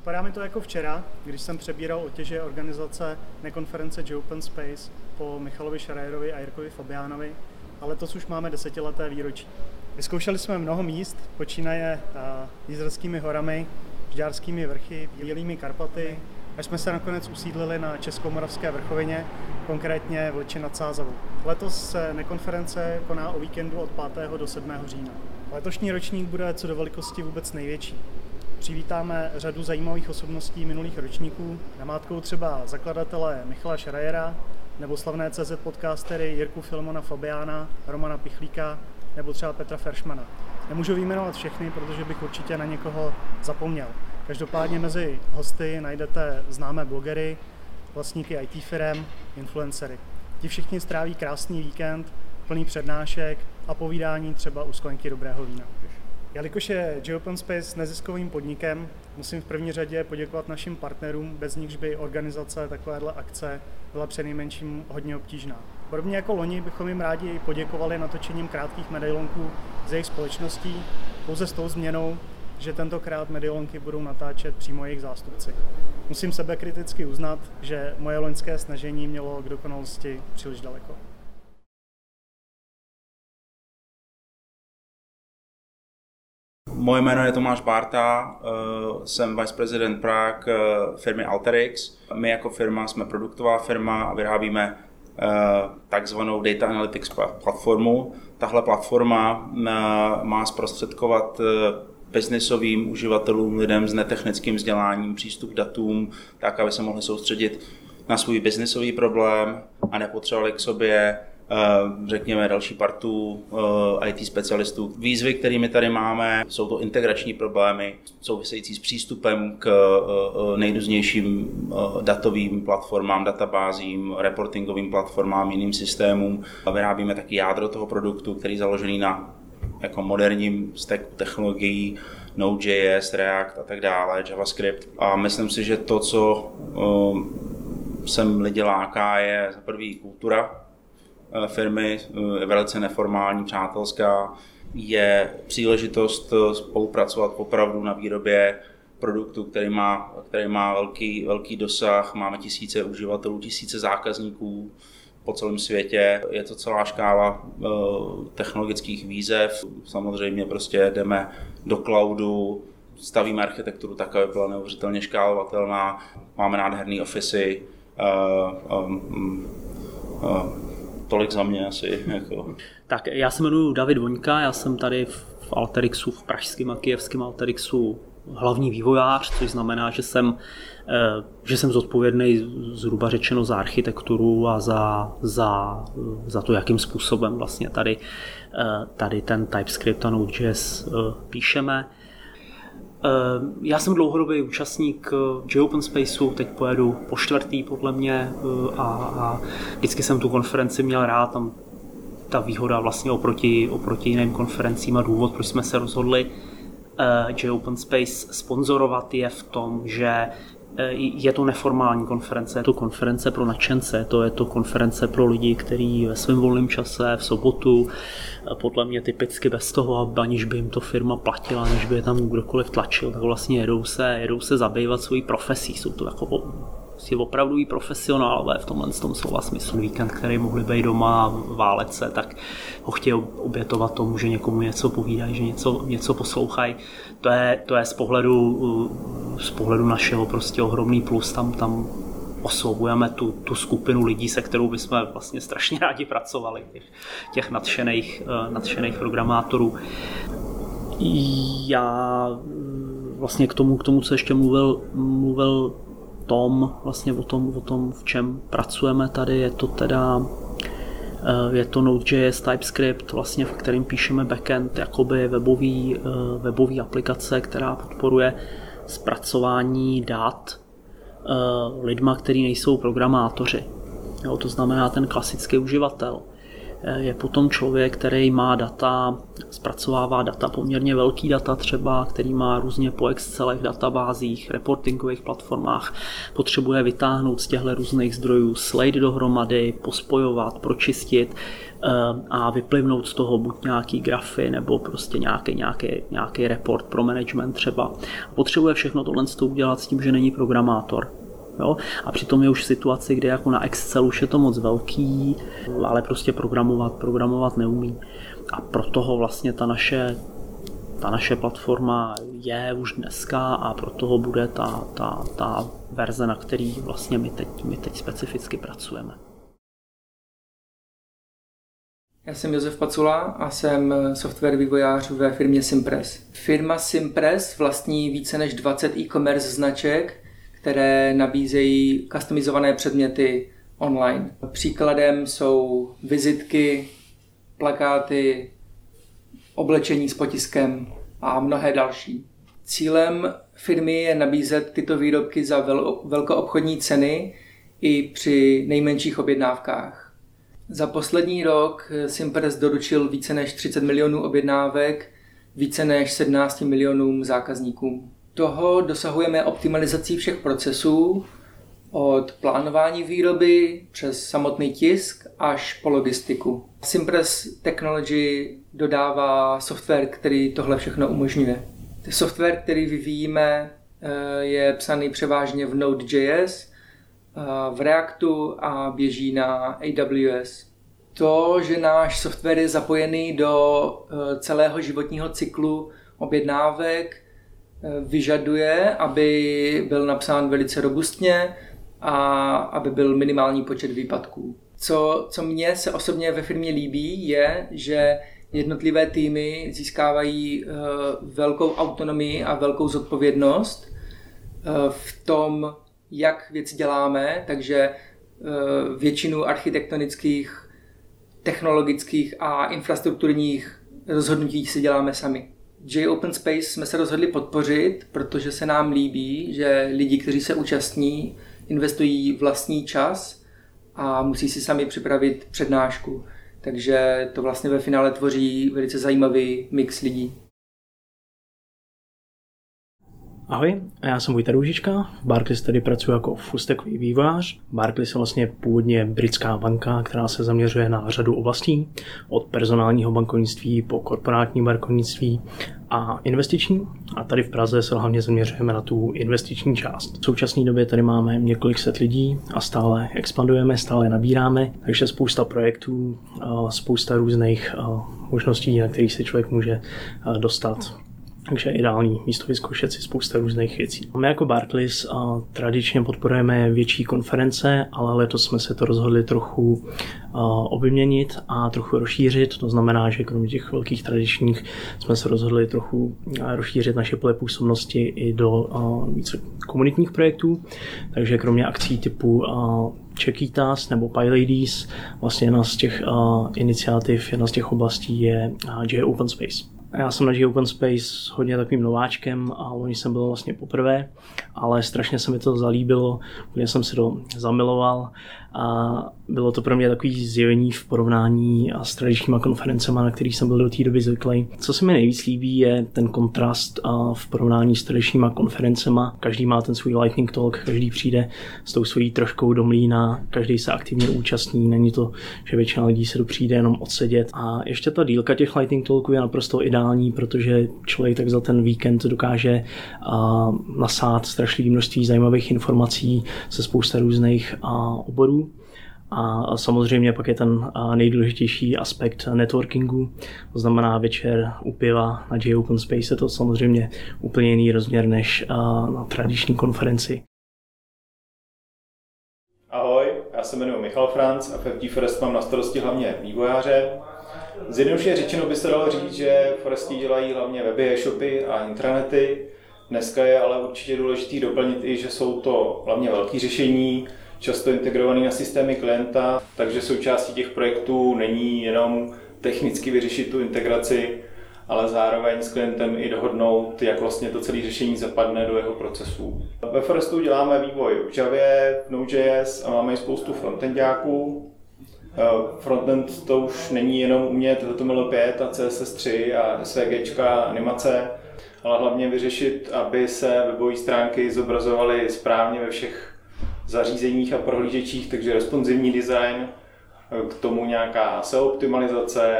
Připadá mi to jako včera, když jsem přebíral otěže organizace nekonference Open Space po Michalovi Šarajerovi a Jirkovi Fabiánovi, ale to už máme desetileté výročí. Vyzkoušeli jsme mnoho míst, počínaje Jízerskými horami, Žďárskými vrchy, Bílými Karpaty, až jsme se nakonec usídlili na Českomoravské vrchovině, konkrétně v Liči nad Sázavou. Letos se nekonference koná o víkendu od 5. do 7. října. Letošní ročník bude co do velikosti vůbec největší. Přivítáme řadu zajímavých osobností minulých ročníků, namátkou třeba zakladatele Michala Šrajera, nebo slavné CZ podcastery Jirku Filmona Fabiána, Romana Pichlíka nebo třeba Petra Feršmana. Nemůžu vyjmenovat všechny, protože bych určitě na někoho zapomněl. Každopádně mezi hosty najdete známé blogery, vlastníky IT firm, influencery. Ti všichni stráví krásný víkend, plný přednášek a povídání třeba u sklenky dobrého vína. Jelikož je Geopen Space neziskovým podnikem, musím v první řadě poděkovat našim partnerům, bez nichž by organizace takovéhle akce byla přenejmenším hodně obtížná. Podobně jako loni bychom jim rádi poděkovali natočením krátkých medailonků z jejich společností, pouze s tou změnou, že tentokrát medailonky budou natáčet přímo jejich zástupci. Musím sebe kriticky uznat, že moje loňské snažení mělo k dokonalosti příliš daleko. Moje jméno je Tomáš Barta, eh, jsem vice president Prague eh, firmy Alterix. My jako firma jsme produktová firma a vyrábíme eh, takzvanou Data Analytics platformu. Tahle platforma má zprostředkovat biznesovým uživatelům, lidem s netechnickým vzděláním, přístup k datům, tak, aby se mohli soustředit na svůj biznesový problém a nepotřebovali k sobě řekněme další partu eh, IT specialistů. Výzvy, kterými tady máme, jsou to integrační problémy související s přístupem k eh, nejrůznějším datovým platformám, databázím, reportingovým platformám, jiným systémům. Vyrábíme taky jádro toho produktu, který je založený na jako moderním stacku technologií, Node.js, React a tak dále, JavaScript. A myslím si, že to, co sem lidi láká, je za prvý kultura Eh, firmy, je velice neformální, přátelská, je příležitost eh, spolupracovat opravdu na výrobě produktu, který má, který má velký, velký dosah, máme tisíce uživatelů, tisíce zákazníků po celém světě. Je to celá škála eh, technologických výzev. Samozřejmě prostě jdeme do cloudu, stavíme architekturu tak, aby byla neuvěřitelně škálovatelná, máme nádherné ofisy, tolik za mě asi. Jako. Tak já se jmenuji David Voňka, já jsem tady v Alterixu, v pražském a kijevském Alterixu hlavní vývojář, což znamená, že jsem, eh, že jsem zodpovědný zhruba řečeno za architekturu a za, za, za to, jakým způsobem vlastně tady, eh, tady ten TypeScript a Node.js eh, píšeme. Eh, já jsem dlouhodobý účastník eh, Spaceu, teď pojedu po čtvrtý podle mě eh, a, a vždycky jsem tu konferenci měl rád, tam ta výhoda vlastně oproti, oproti jiným konferencím a důvod, proč jsme se rozhodli Geopen Space sponzorovat je v tom, že je to neformální konference, je to konference pro nadšence, to je to konference pro lidi, kteří ve svém volném čase, v sobotu, eh, podle mě typicky bez toho, aniž by jim to firma platila, než by je tam kdokoliv tlačil, tak vlastně jedou se, jedou se zabývat svojí profesí. Jsou to jako prostě opravdují profesionálové v tomhle tom slova smyslu. Víkend, který mohli být doma a válet se, tak ho chtějí obětovat tomu, že někomu něco povídají, že něco, něco poslouchají. To je, to je z, pohledu, z pohledu našeho prostě ohromný plus. Tam, tam oslovujeme tu, tu skupinu lidí, se kterou bychom vlastně strašně rádi pracovali, těch, těch nadšených, eh, nadšených programátorů. Já vlastně k tomu, k tomu, co ještě mluvil, mluvil tom, vlastně o tom, o tom, v čem pracujeme tady, je to teda je to Node.js TypeScript, vlastně, v kterým píšeme backend, jakoby webový, eh, webový aplikace, která podporuje zpracování dat eh, lidma, kteří nejsou programátoři. Jo, to znamená ten klasický uživatel. Je potom člověk, který má data, zpracovává data, poměrně velký data třeba, který má různě po Excelech, databázích, reportingových platformách, potřebuje vytáhnout z těchto různých zdrojů, slide dohromady, pospojovat, pročistit eh, a vyplivnout z toho buď nějaký grafy nebo prostě nějaký, nějaký, nějaký report pro management třeba. Potřebuje všechno tohle udělat s tím, že není programátor. Jo? A přitom je už v situaci, kde jako na Excel už je to moc velký, ale prostě programovat, programovat neumí. A proto ho vlastně ta naše, ta naše platforma je už dneska a proto ho bude ta, ta, ta verze, na který vlastně my teď, my teď specificky pracujeme. Já jsem Josef Pacula a jsem software vývojář ve firmě Simpress. Firma Simpress vlastní více než 20 e-commerce značek, které nabízejí customizované předměty online. Příkladem jsou vizitky, plakáty, oblečení s potiskem a mnohé další. Cílem firmy je nabízet tyto výrobky za vel- velkoobchodní ceny i při nejmenších objednávkách. Za poslední rok Simpress doručil více než 30 milionů objednávek více než 17 milionům zákazníkům. Toho dosahujeme optimalizací všech procesů, od plánování výroby přes samotný tisk až po logistiku. Simpress Technology dodává software, který tohle všechno umožňuje. Software, který vyvíjíme, eh, je psaný převážně v Node.js, eh, v Reactu a běží na AWS. To, že náš software je zapojený do eh, celého životního cyklu objednávek, vyžaduje, aby byl napsán velice robustně a aby byl minimální počet výpadků. Co, co mně se osobně ve firmě líbí, je, že jednotlivé týmy získávají uh, velkou autonomii a velkou zodpovědnost uh, v tom, jak věci děláme, takže uh, většinu architektonických, technologických a infrastrukturních rozhodnutí si děláme sami. J Open Space jsme se rozhodli podpořit, protože se nám líbí, že lidi, kteří se účastní, investují vlastní čas a musí si sami připravit přednášku. Takže to vlastně ve finále tvoří velice zajímavý mix lidí. Ahoj, já jsem Vojta Růžička, v Barclays tady pracuji jako fustekový vývojář. Barclays je vlastně původně britská banka, která se zaměřuje na řadu oblastí, od personálního bankovnictví po korporátní bankovnictví a investiční. A tady v Praze se hlavně zaměřujeme na tu investiční část. V současné době tady máme několik set lidí a stále expandujeme, stále nabíráme, takže spousta projektů, spousta různých možností, na kterých se člověk může dostat takže ideální místo vyzkoušet si spousta různých věcí. My jako Barclays a tradičně podporujeme větší konference, ale letos jsme se to rozhodli trochu obměnit a trochu rozšířit. To znamená, že kromě těch velkých tradičních jsme se rozhodli trochu rozšířit naše pole působnosti i do více komunitních projektů. Takže kromě akcí typu Chekitas nebo PyLadies, vlastně jedna z těch iniciativ, jedna z těch oblastí je J Open Space. Já jsem na Open Space hodně takovým nováčkem a loni jsem byl vlastně poprvé, ale strašně se mi to zalíbilo, úplně jsem si to zamiloval a bylo to pro mě takový zjevení v porovnání s tradičníma konferencemi, na kterých jsem byl do té doby zvyklý. Co se mi nejvíc líbí, je ten kontrast v porovnání s tradičníma konferencemi. Každý má ten svůj lightning talk, každý přijde s tou svojí troškou do mlína, každý se aktivně účastní, není to, že většina lidí se přijde jenom odsedět. A ještě ta dílka těch lightning talků je naprosto ideální, protože člověk tak za ten víkend dokáže nasát strašlivé množství zajímavých informací se spousta různých oborů a samozřejmě pak je ten nejdůležitější aspekt networkingu, to znamená večer u piva na J Open Space je to samozřejmě úplně jiný rozměr než na tradiční konferenci. Ahoj, já se jmenuji Michal Franc a v Forest mám na starosti hlavně vývojáře. Zjednodušeně řečeno by se dalo říct, že Foresti dělají hlavně weby, e-shopy a intranety. Dneska je ale určitě důležité doplnit i, že jsou to hlavně velké řešení, často integrovaný na systémy klienta, takže součástí těch projektů není jenom technicky vyřešit tu integraci, ale zároveň s klientem i dohodnout, jak vlastně to celé řešení zapadne do jeho procesů. Ve Forestu děláme vývoj v Javě, v Node.js a máme i spoustu frontendáků. Frontend to už není jenom umět HTML5 a CSS3 a SVG animace, ale hlavně vyřešit, aby se webové stránky zobrazovaly správně ve všech zařízeních a prohlížečích, takže responsivní design, k tomu nějaká SEO optimalizace,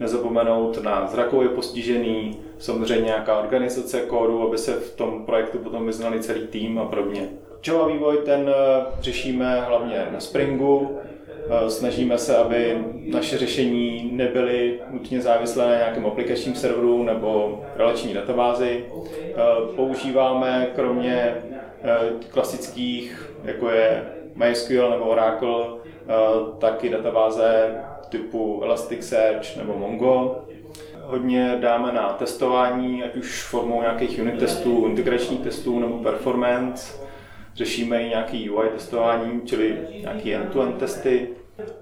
nezapomenout na zrakově postižený, samozřejmě nějaká organizace kódu, aby se v tom projektu potom vyznali celý tým a podobně. Java vývoj ten eh, řešíme hlavně na Springu, eh, snažíme se, aby naše řešení nebyly nutně závislé na nějakém aplikačním serveru nebo relační databázi. Eh, používáme kromě klasických, jako je MySQL nebo Oracle, taky databáze typu Elasticsearch nebo Mongo. Hodně dáme na testování, ať už formou nějakých unit testů, integračních testů nebo performance. Řešíme i nějaký UI testování, čili nějaký end-to-end testy.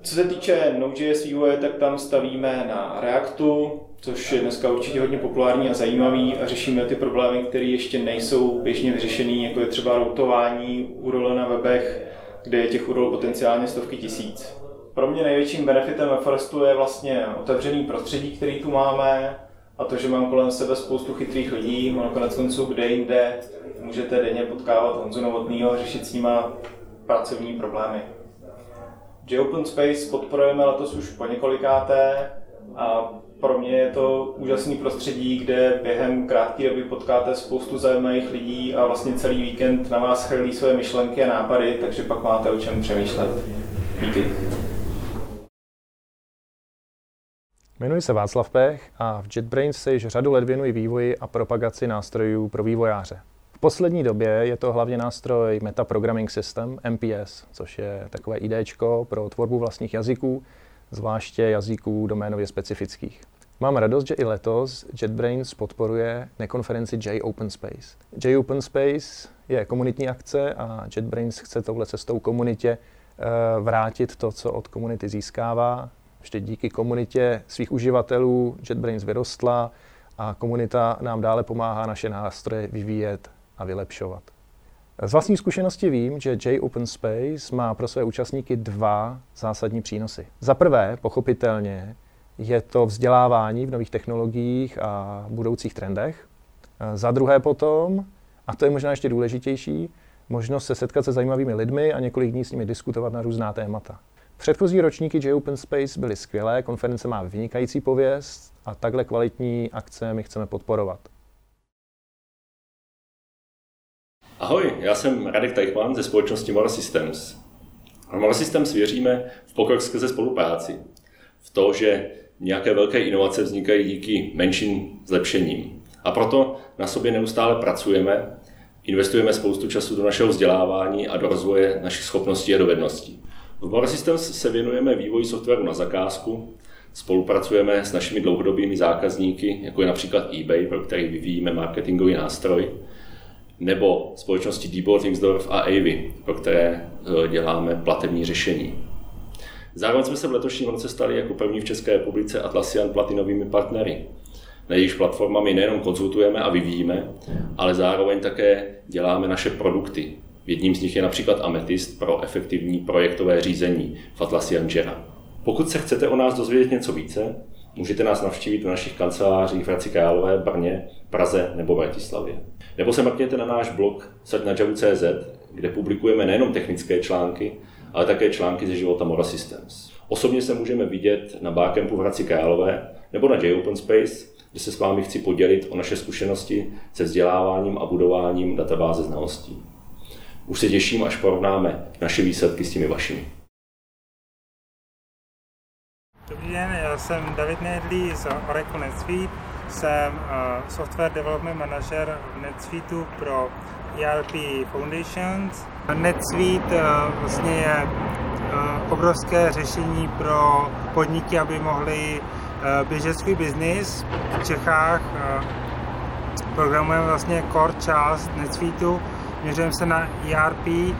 Co se týče Node.js vývoje, tak tam stavíme na Reactu, což je dneska určitě hodně populární a zajímavý a řešíme ty problémy, které ještě nejsou běžně vyřešené, jako je třeba routování URL na webech, kde je těch URL potenciálně stovky tisíc pro mě největším benefitem ve Forestu je vlastně otevřený prostředí, který tu máme a to, že mám kolem sebe spoustu chytrých lidí, a nakonec konců kde jinde můžete denně potkávat Honzu Novotnýho a řešit s nima pracovní problémy. Open Space podporujeme letos už po několikáté a pro mě je to úžasný prostředí, kde během krátké doby potkáte spoustu zajímavých lidí a vlastně celý víkend na vás chrlí své myšlenky a nápady, takže pak máte o čem přemýšlet. Díky. Jmenuji se Václav Pech a v JetBrains se již řadu let věnuji vývoji a propagaci nástrojů pro vývojáře. V poslední době je to hlavně nástroj Meta Programming System, MPS, což je takové ID pro tvorbu vlastních jazyků, zvláště jazyků doménově specifických. Mám radost, že i letos JetBrains podporuje nekonferenci J Open Space. J Open Space je komunitní akce a JetBrains chce touhle cestou komunitě eh, vrátit to, co od komunity získává, ještě díky komunitě svých uživatelů JetBrains vyrostla a komunita nám dále pomáhá naše nástroje vyvíjet a vylepšovat. Z vlastní zkušenosti vím, že J Open Space má pro své účastníky dva zásadní přínosy. Za prvé, pochopitelně, je to vzdělávání v nových technologiích a budoucích trendech. Za druhé potom, a to je možná ještě důležitější, možnost se setkat se zajímavými lidmi a několik dní s nimi diskutovat na různá témata. Předchozí ročníky J Open Space byly skvělé, konference má vynikající pověst a takhle kvalitní akce my chceme podporovat. Ahoj, já jsem Radek Tajchman ze společnosti Mora Systems. A Mora Systems věříme v pokrok skrze spolupráci. V to, že nějaké velké inovace vznikají díky menším zlepšením. A proto na sobě neustále pracujeme, investujeme spoustu času do našeho vzdělávání a do rozvoje našich schopností a dovedností. V Bora Systems se věnujeme vývoji softwaru na zakázku, spolupracujeme s našimi dlouhodobými zákazníky, jako je například eBay, pro který vyvíjíme marketingový nástroj, nebo společnosti Diebold a Avy, pro které eh, děláme platební řešení. Zároveň jsme se v letošním roce stali jako první v České republice Atlassian platinovými partnery. Na jejichž platformami nejenom konzultujeme a vyvíjíme, ale zároveň také děláme naše produkty, Jedním z nich je například Amethyst pro efektivní projektové řízení v Atlassian Jira. Pokud se chcete o nás dozvědět něco více, můžete nás navštívit v našich kancelářích v Hradci Králové, Brně, Praze nebo Bratislavě. Nebo se mrkněte na náš blog sadnajavu.cz, kde publikujeme nejenom technické články, ale také články ze života Mora Systems. Osobně se můžeme vidět na Barcampu v Hradci Králové nebo na J-Open Space, kde se s vámi chci podělit o naše zkušenosti se vzděláváním a budováním databáze znalostí. Už se těším, až porovnáme naše výsledky s těmi vašimi. Dobrý den, já jsem David Nedlí z Oracle NetSuite. Jsem uh, software development manager v NetSuiteu pro ERP Foundations. NetSuite uh, vlastně je uh, obrovské řešení pro podniky, aby mohli běžet svůj biznis. V Čechách programujeme vlastně core část NetSuiteu, Měřujeme se na ERP,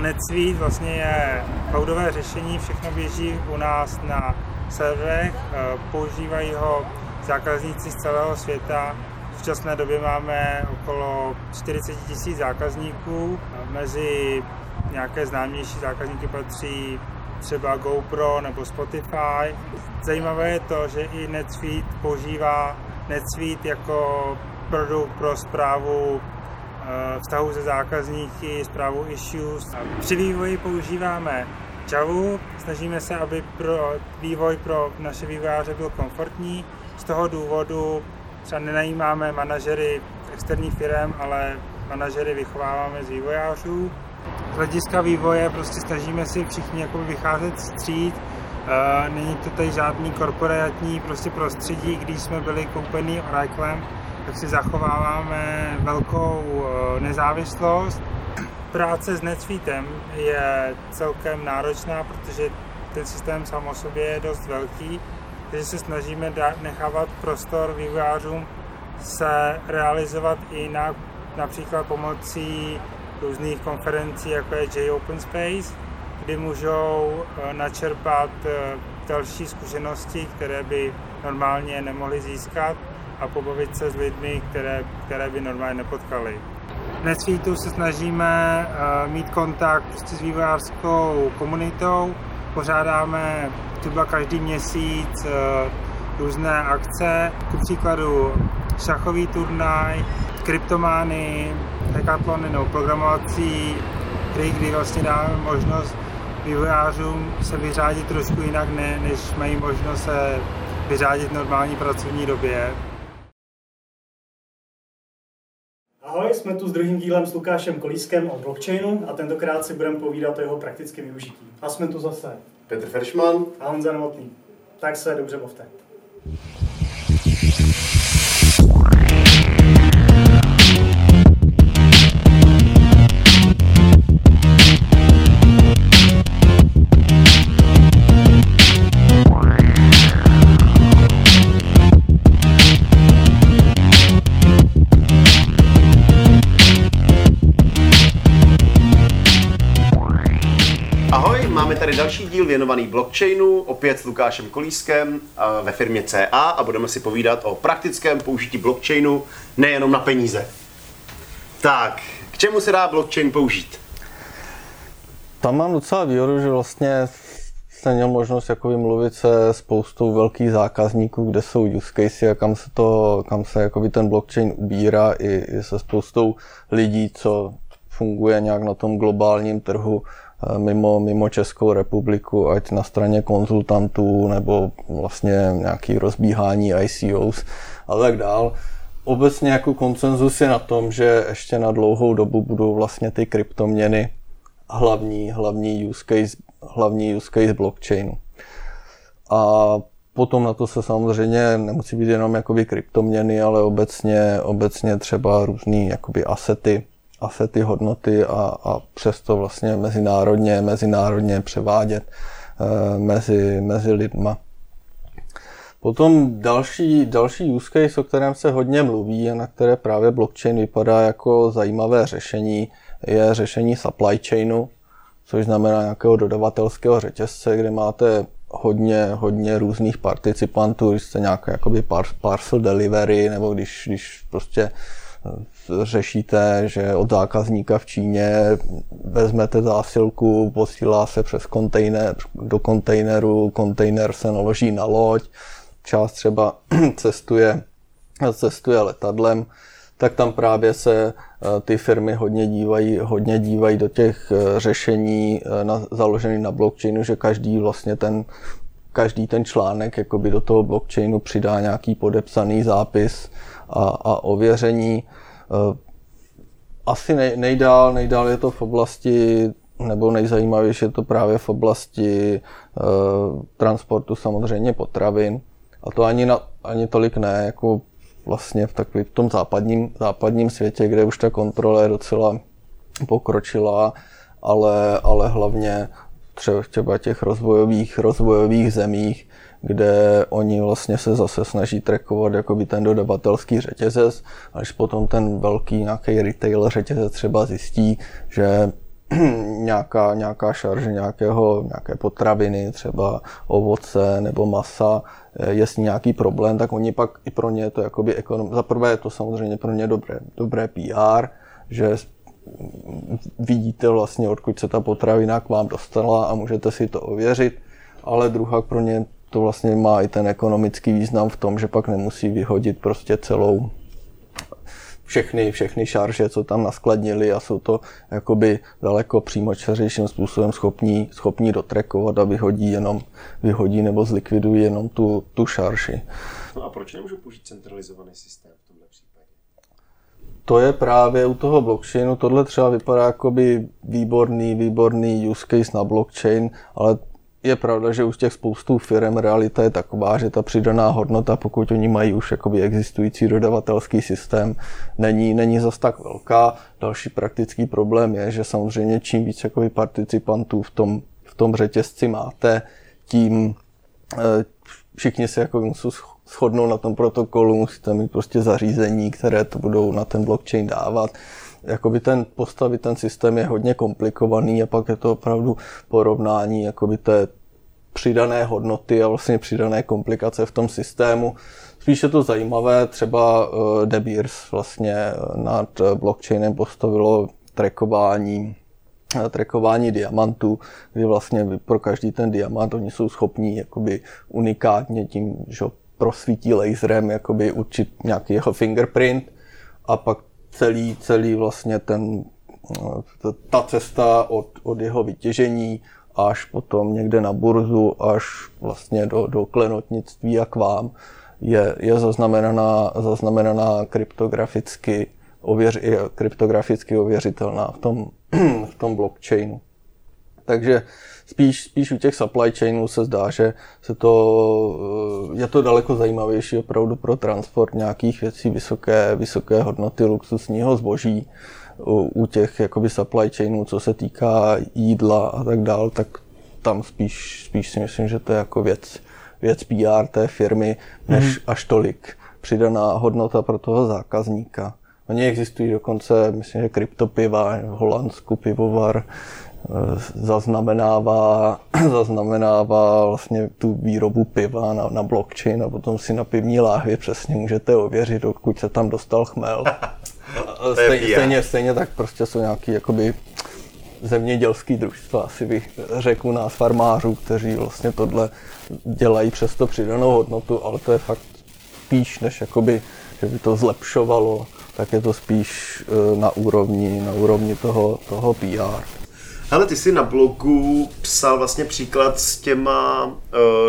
NetSuite vlastně je cloudové řešení, všechno běží u nás na serverech, eh, používají ho zákazníci z celého světa. V současné době máme okolo 40 tisíc zákazníků. Mezi nějaké známější zákazníky patří třeba GoPro nebo Spotify. Zajímavé je to, že i NetSuite používá NetSuite jako produkt pro zprávu vztahu se zákazníky, zprávu issues. Při vývoji používáme Java, snažíme se, aby pro vývoj pro naše vývojáře byl komfortní. Z toho důvodu třeba nenajímáme manažery externích firm, ale manažery vychováváme z vývojářů. Z hlediska vývoje prostě snažíme si všichni jako vycházet stříd. Není to tady žádný korporátní prostě prostředí, když jsme byli koupení Oraclem, tak si zachováváme velkou eh, nezávislost. Práce s NetSuitem je celkem náročná, protože ten systém sám o sobě je dost velký, takže se snažíme nechávat prostor vývojářům se realizovat i jinak, například pomocí různých konferencí, jako je J-Open Space, kdy můžou eh, načerpat eh, další zkušenosti, které by normálně nemohli získat a pobavit se s lidmi, které, které by normálně nepotkali. V NetSuiteu se snažíme uh, mít kontakt prostě s vývojářskou komunitou, pořádáme třeba každý měsíc uh, různé akce, ku příkladu šachový turnaj, kryptomány, hackathony nebo programovací hry, kdy vlastně dáme možnost vývojářům se vyřádit trošku jinak, ne, než mají možnost se vyřádit v normální pracovní době. Ahoj, jsme tu s druhým dílem s Lukášem Kolískem o blockchainu a tentokrát si budeme povídat o jeho praktickém využití. A jsme tu zase Petr Feršman a Honza Novotný. Tak se dobře bavte. Další díl věnovaný blockchainu, opět s Lukášem Kolískem ve firmě CA a budeme si povídat o praktickém použití blockchainu nejenom na peníze. Tak, k čemu se dá blockchain použít? Tam mám docela výhodu, že vlastně jsem měl možnost jako mluvit se spoustou velkých zákazníků, kde jsou use case a kam se, to, kam se ten blockchain ubírá i, i se spoustou lidí, co funguje nějak na tom globálním trhu mimo, mimo Českou republiku, ať na straně konzultantů nebo vlastně nějaký rozbíhání ICOs a tak dál. Obecně jako koncenzus je na tom, že ještě na dlouhou dobu budou vlastně ty kryptoměny hlavní, hlavní, use case, hlavní use case blockchainu. A potom na to se samozřejmě nemusí být jenom jakoby kryptoměny, ale obecně, obecně třeba různý jakoby asety, asety hodnoty a, a přesto vlastně mezinárodně, mezinárodně převádět e, mezi, mezi lidma. Potom další, další use case, o kterém se hodně mluví a na které právě blockchain vypadá jako zajímavé řešení, je řešení supply chainu, což znamená nějakého dodavatelského řetězce, kde máte hodně, hodně různých participantů, když jste nějaké jakoby parcel delivery, nebo když, když prostě řešíte, že od zákazníka v Číně vezmete zásilku, posílá se přes kontejner do kontejneru, kontejner se naloží na loď, část třeba cestuje, cestuje letadlem, tak tam právě se eh, ty firmy hodně dívají, hodně dívají do těch eh, řešení eh, na, založených na blockchainu, že každý vlastně ten každý ten článek jakoby do toho blockchainu přidá nějaký podepsaný zápis a, a ověření. Eh, asi nej, nejdál, nejdál je to v oblasti, nebo nejzajímavější je to právě v oblasti uh, transportu samozřejmě potravin. A to ani, na, ani tolik ne, jako vlastně v takovém tom západním, západním světě, kde už ta kontrola je docela pokročilá, ale, ale hlavně třeba těch rozvojových, rozvojových zemích, kde oni vlastně se zase snaží trackovat jakoby ten dodavatelský řetězec, až potom ten velký nějaký retail řetězec třeba zjistí, že nějaká, nějaká šarže nějakého, nějaké potraviny, třeba ovoce nebo masa, je s ní nějaký problém, tak oni pak i pro ně to jakoby ekonom... Za prvé je to samozřejmě pro ně dobré, dobré PR, že vidíte vlastně, odkud se ta potravina k vám dostala a můžete si to ověřit, ale druhá pro ně to vlastně má i ten ekonomický význam v tom, že pak nemusí vyhodit prostě celou všechny, všechny šarže, co tam naskladnili a jsou to jakoby daleko přímočařejším způsobem schopní, schopní dotrekovat a vyhodí jenom, vyhodí nebo zlikvidují jenom tu, tu šarži. No a proč nemůžu použít centralizovaný systém v tomhle případě? To je právě u toho blockchainu, tohle třeba vypadá jako by výborný, výborný use case na blockchain, ale je pravda, že už těch spoustu firm realita je taková, že ta přidaná hodnota, pokud oni mají už jakoby existující dodavatelský systém, není, není zas tak velká. Další praktický problém je, že samozřejmě čím víc jakoby participantů v tom, v tom řetězci máte, tím eh, všichni se jako musí shodnout na tom protokolu, musíte mít prostě zařízení, které to budou na ten blockchain dávat jakoby ten postavit ten systém je hodně komplikovaný a pak je to opravdu porovnání jakoby té přidané hodnoty a vlastně přidané komplikace v tom systému. Spíš je to zajímavé, třeba eh, De Beers vlastně eh, nad blockchainem postavilo trackování eh, trackování diamantů, kdy vlastně pro každý ten diamant oni jsou schopní jakoby unikátně tím, že prosvítí laserem jakoby určit nějaký jeho fingerprint a pak celý, celý vlastně ten, ta cesta od, od jeho vytěžení až potom někde na burzu, až vlastně do, do klenotnictví a k vám, je, je zaznamenaná, zaznamenaná kryptograficky, ověř, je kryptograficky ověřitelná v tom, v tom blockchainu. Takže spíš, spíš u těch supply chainů se zdá, že se to, eh, je to daleko zajímavější opravdu pro transport nějakých věcí vysoké, vysoké hodnoty luxusního zboží. U, u těch jakoby supply chainů, co se týká jídla a tak dál, tak tam spíš, spíš si myslím, že to je jako věc, věc PR té firmy, než mm. až tolik přidaná hodnota pro toho zákazníka. Oni existují dokonce, myslím, že kryptopiva v Holandsku, pivovar, zaznamenává, zaznamenává vlastně tu výrobu piva na, na blockchain a potom si na pivní láhvě přesně můžete ověřit, odkud se tam dostal chmel. stejně, stejně, stejně tak prostě jsou nějaký jakoby zemědělský družstva, asi bych řekl u nás farmářů, kteří vlastně tohle dělají přesto přidanou hodnotu, ale to je fakt spíš, než jakoby, že by to zlepšovalo, tak je to spíš eh, na úrovni, na úrovni toho, toho PR. Ale ty jsi na blogu psal vlastně příklad s těma uh,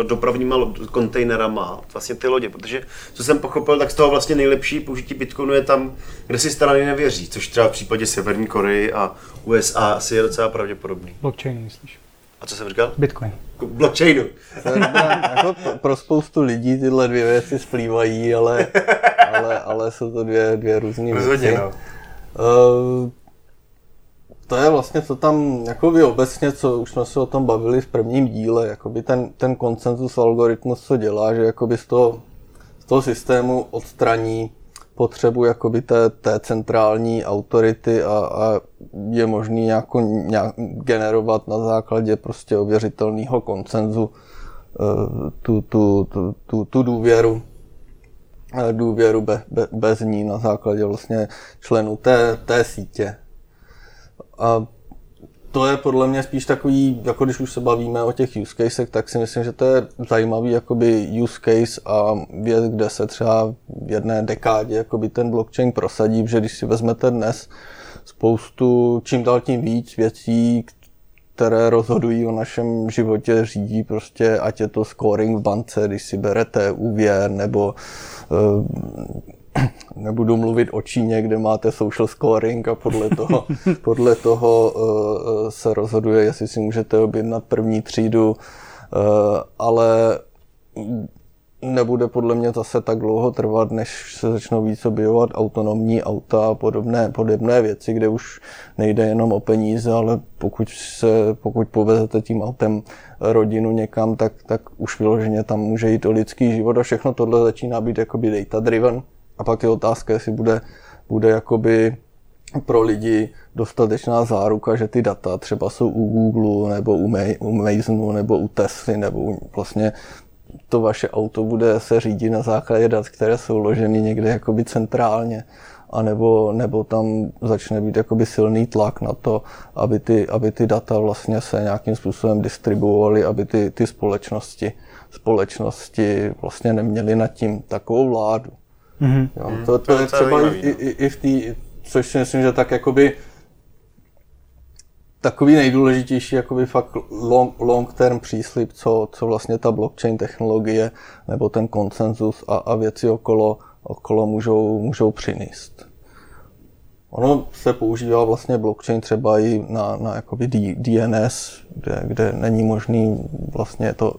dopravníma kontejnerama, vlastně ty lodě, protože co jsem pochopil, tak z toho vlastně nejlepší použití Bitcoinu je tam, kde si strany nevěří, což třeba v případě Severní Koreji a USA asi je docela pravděpodobný. Blockchain, myslíš? A co jsem říkal? Bitcoin. Blockchainu. jako pro spoustu lidí tyhle dvě věci splývají, ale, ale, ale jsou to dvě, dvě různé věci. No. Uh, to je vlastně, co tam, jako vy obecně, co už jsme se o tom bavili v prvním díle, jakoby ten, ten koncenzus algoritmus, co dělá, že jakoby z toho, z toho systému odstraní potřebu jakoby té, té centrální autority a, a je možný jako nějak generovat na základě prostě ověřitelného koncenzu eh, tu, tu, tu, tu, tu důvěru eh, důvěru be, be, bez ní na základě vlastně členů té, té sítě. A to je podle mě spíš takový, jako když už se bavíme o těch use casech, tak si myslím, že to je zajímavý jakoby use case a věc, kde se třeba v jedné dekádě jakoby ten blockchain prosadí, že když si vezmete dnes spoustu, čím dál tím víc věcí, které rozhodují o našem životě, řídí prostě, ať je to scoring v bance, když si berete úvěr, nebo uh, nebudu mluvit o Číně, kde máte social scoring a podle toho, podle toho uh, se rozhoduje, jestli si můžete objednat první třídu, uh, ale nebude podle mě zase tak dlouho trvat, než se začnou víc objevovat autonomní auta a podobné, podobné věci, kde už nejde jenom o peníze, ale pokud, se, pokud povezete tím autem rodinu někam, tak, tak už vyloženě tam může jít o lidský život a všechno tohle začíná být jakoby data driven. A pak je otázka, jestli bude, bude jakoby pro lidi dostatečná záruka, že ty data třeba jsou u Google, nebo u, May, u Masonu, nebo u Tesly, nebo vlastně to vaše auto bude se řídit na základě dat, které jsou loženy někde jakoby centrálně. anebo, nebo tam začne být jakoby silný tlak na to, aby ty, aby ty data vlastně se nějakým způsobem distribuovaly, aby ty, ty společnosti, společnosti vlastně neměly nad tím takovou vládu. Mm-hmm. Jo, to, to, to je třeba i, i, i v té, což si myslím, že tak jakoby takový nejdůležitější jakoby fakt long, long term příslip, co, co vlastně ta blockchain technologie nebo ten konsenzus a, a věci okolo, okolo můžou, můžou přinést. Ono se používá vlastně blockchain třeba i na, na jakoby DNS, kde, kde není možný vlastně to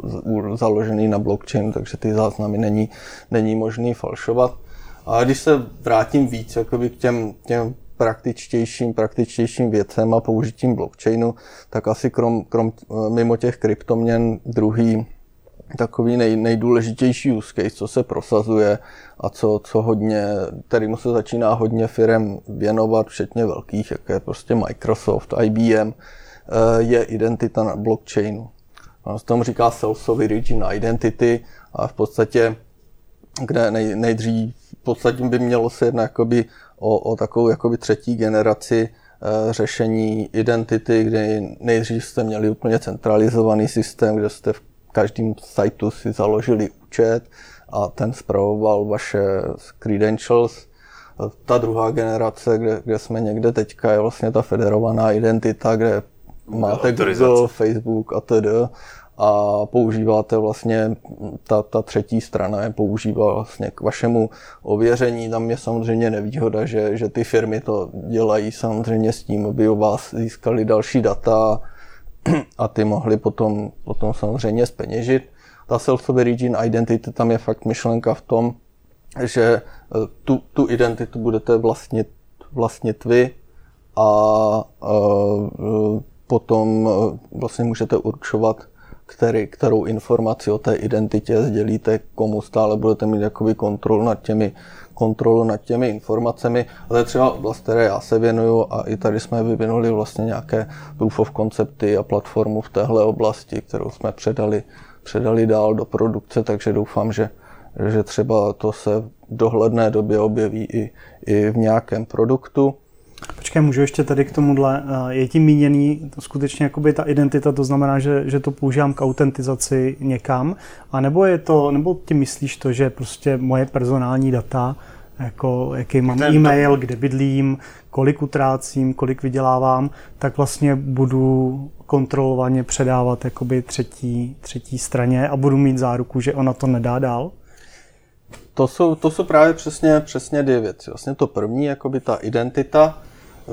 založený na blockchain, takže ty záznamy není, není možný falšovat. A když se vrátím víc jakoby k těm, těm praktičtějším, praktičtějším věcem a použitím blockchainu, tak asi krom, krom mimo těch kryptoměn druhý takový nej, nejdůležitější use case, co se prosazuje a co, co hodně, kterýmu se začíná hodně firm věnovat, včetně velkých, jako je prostě Microsoft, IBM, eh, je identita na blockchainu. On se tomu říká self-sovereign identity a v podstatě, kde nej, nejdřív, v podstatě by mělo se jednat jakoby o, o takovou jakoby třetí generaci e, řešení identity, kde nejdřív jste měli úplně centralizovaný systém, kde jste v každém sajtu si založili účet a ten zpravoval vaše credentials. Ta druhá generace, kde, kde jsme někde teďka, je vlastně ta federovaná identita, kde máte Google, Facebook a tedy a používáte vlastně, ta, ta třetí strana je používá vlastně k vašemu ověření. Tam je samozřejmě nevýhoda, že, že ty firmy to dělají samozřejmě s tím, aby u vás získali další data a ty mohli potom, potom samozřejmě speněžit. Ta self-origin identity, tam je fakt myšlenka v tom, že eh, tu, tu identitu budete vlastnit, vlastnit vy a, a eh, potom eh, vlastně můžete určovat, který, kterou informaci o té identitě sdělíte, komu stále budete mít jakoby kontrolu nad těmi, kontrolu nad těmi informacemi. A to je třeba oblast, které já se věnuju a i tady jsme vyvinuli vlastně nějaké proof of concepty a platformu v téhle oblasti, kterou jsme předali, předali dál do produkce, takže doufám, že, že třeba to se v dohledné době objeví i, i v nějakém produktu. Počkej, můžu ještě tady k tomuhle. Eh, je tím míněný to skutečně jakoby ta identita, to znamená, že, že to používám k autentizaci někam, a nebo je to, nebo ti myslíš to, že prostě moje personální data, jako jaký mám Ten e-mail, to... kde bydlím, kolik utrácím, kolik vydělávám, tak vlastně budu kontrolovaně předávat jakoby třetí, třetí straně a budu mít záruku, že ona to nedá dál? To jsou, to jsou právě přesně, přesně dvě věci. Vlastně to první, jakoby ta identita,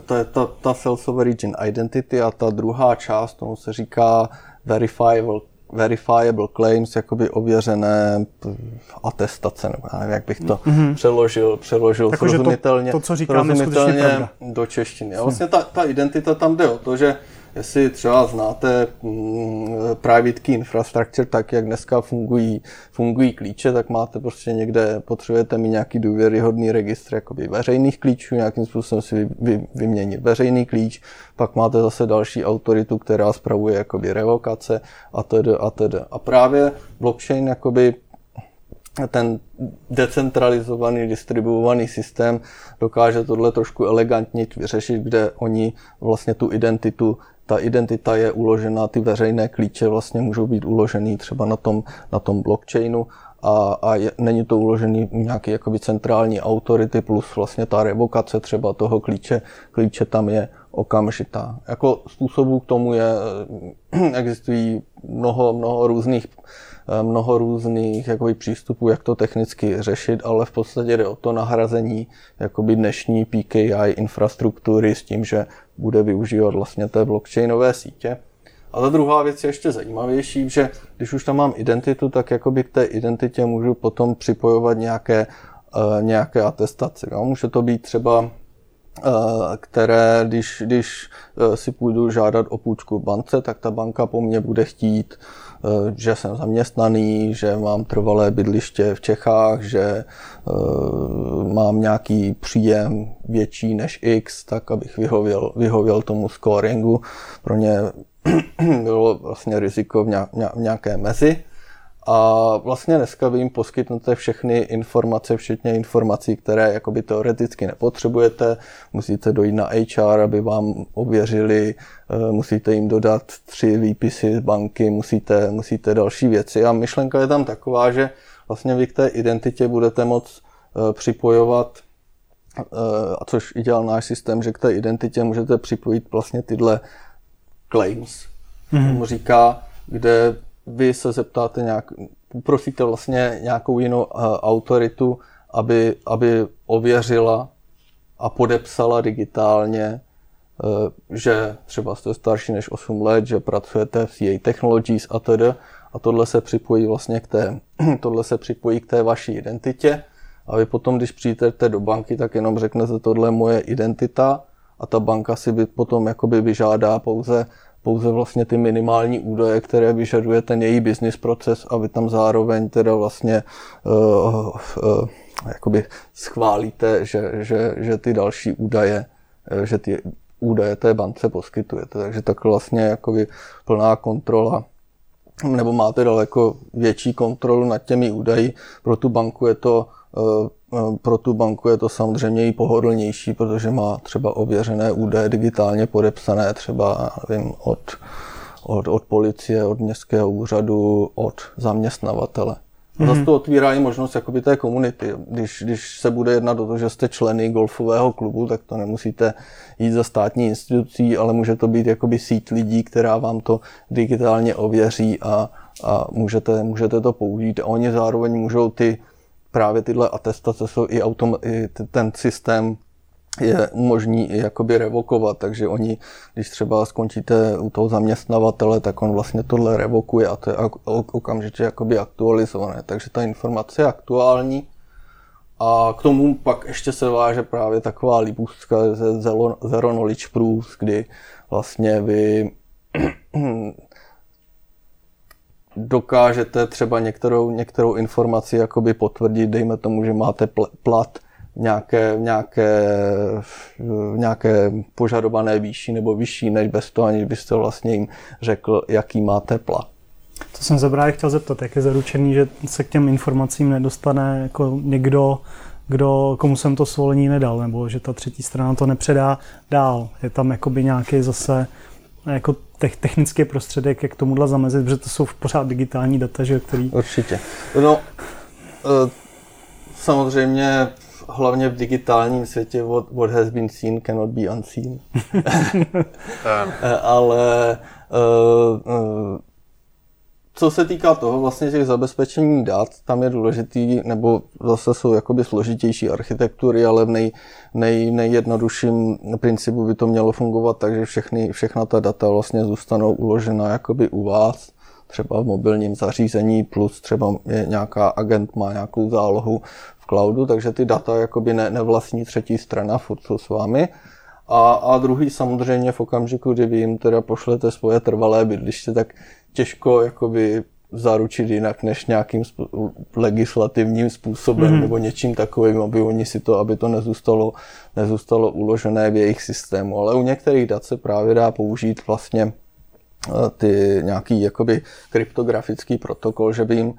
to je ta, ta self-origin identity a ta druhá část, tomu se říká verifiable, verifiable claims, jakoby ověřené atestace, nebo nevím, jak bych to mm-hmm. přeložil, přeložil jako, srozumitelně, to, to, co říkáme, srozumitelně do češtiny. A vlastně ta, ta identita tam jde o to, že Jestli třeba znáte mm, private key infrastructure, tak jak dneska fungují, fungují klíče, tak máte prostě někde, potřebujete mít nějaký důvěryhodný registr jakoby veřejných klíčů, nějakým způsobem si vy, vy, vyměnit veřejný klíč, pak máte zase další autoritu, která spravuje jakoby revokace a tedy a tedy. A právě blockchain jakoby ten decentralizovaný, distribuovaný systém dokáže tohle trošku elegantně vyřešit, kde oni vlastně tu identitu ta identita je uložena, ty veřejné klíče vlastně můžou být uložený třeba na tom, na tom blockchainu a, a je, není to uložený nějaký jakoby centrální autority plus vlastně ta revokace třeba toho klíče, klíče tam je okamžitá. Jako způsobů k tomu je, existují mnoho, mnoho různých mnoho různých jakoby, přístupů, jak to technicky řešit, ale v podstatě jde o to nahrazení jakoby, dnešní PKI infrastruktury s tím, že bude využívat vlastně té blockchainové sítě. A ta druhá věc je ještě zajímavější, že když už tam mám identitu, tak jakoby k té identitě můžu potom připojovat nějaké, uh, nějaké atestace. No? Může to být třeba uh, které, když, když si půjdu žádat o půjčku v bance, tak ta banka po mně bude chtít Eh, že jsem zaměstnaný, že mám trvalé bydliště v Čechách, že eh, mám nějaký příjem větší než X, tak abych vyhověl, vyhověl tomu scoringu. Pro ně bylo vlastně riziko v nějaké mezi. A vlastně dneska vy jim poskytnete všechny informace, včetně informací, které jakoby teoreticky nepotřebujete. Musíte dojít na HR, aby vám ověřili, eh, musíte jim dodat tři výpisy z banky, musíte, musíte další věci. A myšlenka je tam taková, že vlastně vy k té identitě budete moct eh, připojovat eh, a což i dělal náš systém, že k té identitě můžete připojit vlastně tyhle claims. Mm-hmm. říká, kde vy se zeptáte nějak, poprosíte vlastně nějakou jinou uh, autoritu, aby, aby ověřila a podepsala digitálně, uh, že třeba jste starší než 8 let, že pracujete v CA Technologies a tedy. A tohle se připojí vlastně k té, tohle se připojí k té vaší identitě. A vy potom, když přijdete do banky, tak jenom řeknete, tohle je moje identita a ta banka si by potom jakoby vyžádá pouze pouze vlastně ty minimální údaje, které vyžaduje ten její business proces a vy tam zároveň teda vlastně uh, uh, jakoby schválíte, že, že, že ty další údaje, že ty údaje té bance poskytujete. Takže takhle vlastně jakoby plná kontrola nebo máte daleko větší kontrolu nad těmi údaji. Pro tu banku je to uh, pro tu banku je to samozřejmě i pohodlnější, protože má třeba ověřené údaje digitálně podepsané třeba vím, od, od, od policie, od městského úřadu, od zaměstnavatele. Mm-hmm. Zase to otvírá i možnost jakoby té komunity. Když, když se bude jednat o to, že jste členy golfového klubu, tak to nemusíte jít za státní institucí, ale může to být jakoby síť lidí, která vám to digitálně ověří a, a můžete, můžete to použít. A oni zároveň můžou ty právě tyhle atestace jsou i, autom, i ten systém je možný i jakoby revokovat, takže oni, když třeba skončíte u toho zaměstnavatele, tak on vlastně tohle revokuje a to je okamžitě jakoby aktualizované, takže ta informace je aktuální a k tomu pak ještě se váže právě taková libůstka ze Zero Knowledge Proofs, kdy vlastně vy dokážete třeba některou, některou informaci jakoby potvrdit, dejme tomu, že máte plat nějaké, nějaké, nějaké požadované výši nebo vyšší, než bez toho, aniž byste vlastně jim řekl, jaký máte plat. To jsem se právě chtěl zeptat, jak je zaručený, že se k těm informacím nedostane jako někdo, kdo, komu jsem to svolení nedal, nebo že ta třetí strana to nepředá dál. Je tam jakoby nějaký zase jako technický prostředek, jak tomuhle zamezit, protože to jsou pořád digitální data, že, který... Určitě. No, e, samozřejmě hlavně v digitálním světě what, what has been seen cannot be unseen. Ale uh, uh, co se týká toho vlastně těch zabezpečení dat, tam je důležitý, nebo zase jsou jakoby složitější architektury, ale v nej, nej, nejjednodušším principu by to mělo fungovat tak, že všechny, všechna ta data vlastně zůstanou uložena jakoby u vás, třeba v mobilním zařízení, plus třeba je nějaká agent má nějakou zálohu v cloudu, takže ty data jakoby ne, nevlastní třetí strana, furt jsou s vámi. A, a druhý samozřejmě v okamžiku, kdy vy jim teda pošlete svoje trvalé bydliště, tak těžko jakoby zaručit jinak než nějakým spů- legislativním způsobem mm-hmm. nebo něčím takovým, aby oni si to, aby to nezůstalo, nezůstalo uložené v jejich systému. Ale u některých dat se právě dá použít vlastně eh, ty nějaký jakoby kryptografický protokol, že by jim,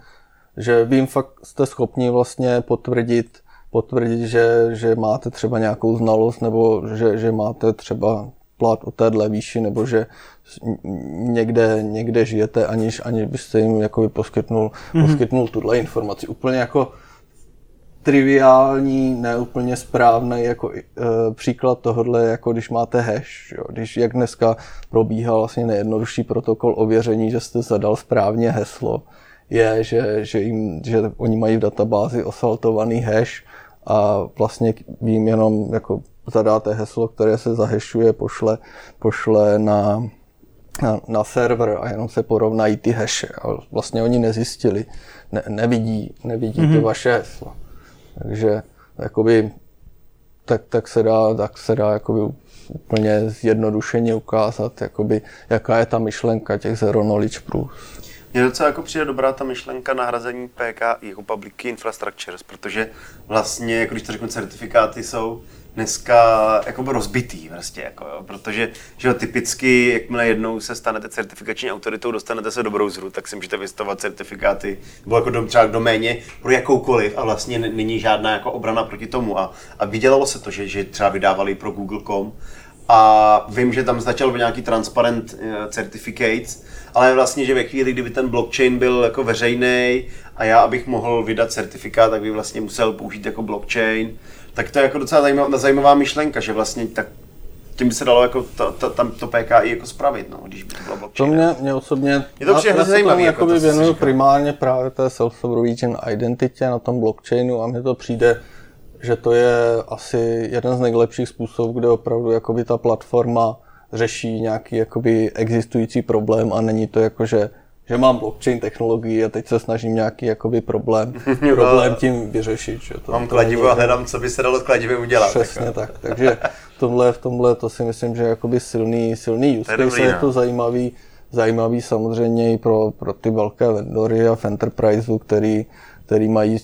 že by jim fakt jste schopni vlastně potvrdit, potvrdit, že, že máte třeba nějakou znalost nebo že, že máte třeba plat o téhle výši, nebo že někde, někde žijete, aniž, aniž byste jim jakoby poskytnul, mm-hmm. poskytnul tuhle informaci. Úplně jako triviální, neúplně správný jako e, příklad tohohle, jako když máte hash, jo. když jak dneska probíhá vlastně nejjednodušší protokol ověření, že jste zadal správně heslo, je, že, že, jim, že oni mají v databázi osaltovaný hash a vlastně vím jenom jako zadáte heslo, které se zahešuje, pošle, pošle na, na, na server a jenom se porovnají ty hashe. A vlastně oni nezjistili, ne, nevidí, nevidí mm-hmm. to mhm. vaše heslo. Takže jakoby, tak, tak se dá, tak se dá jakoby úplně zjednodušeně ukázat, jakoby, jaká je ta myšlenka těch Zero Knowledge Proofs. Mně docela jako přijde dobrá ta myšlenka nahrazení PK jako Public Key Infrastructures, protože vlastně, jako když to řeknu, certifikáty jsou dneska jako rozbitý prostě, jako, jo, protože že jo, typicky, jakmile jednou se stanete certifikační autoritou, dostanete se do browseru, tak si můžete vystavovat certifikáty, nebo jako dom, třeba k doméně pro jakoukoliv a vlastně není žádná jako obrana proti tomu. A, a vydělalo se to, že, že třeba vydávali pro Google.com a vím, že tam začal nějaký transparent uh, certificates, ale vlastně, že ve chvíli, kdyby ten blockchain byl jako veřejný a já, abych mohl vydat certifikát, tak by vlastně musel použít jako blockchain, tak to je jako docela zajímavá, zajímavá myšlenka, že vlastně tak tím by se dalo jako to, to, tam to PKI jako spravit, no, když by to bylo blockchain. To mě, mě osobně, je to přijde zajímavé. Jako to věnuju primárně právě té self-sovereign identitě na tom blockchainu a mně to přijde, že to je asi jeden z nejlepších způsobů, kde opravdu jakoby ta platforma řeší nějaký jakoby existující problém a není to jako, že že mám blockchain technologii a teď se snažím nějaký jakoby problém, problém tím vyřešit. Že to, mám kladivo a hledám, co by se dalo s kladivem udělat. Přesně tak. tak. Takže v tomhle, v tomhle to si myslím, že je jakoby silný, silný use case, je to no. zajímavý, zajímavý samozřejmě i pro, pro ty velké vendory a v enterpriseu, který, který mají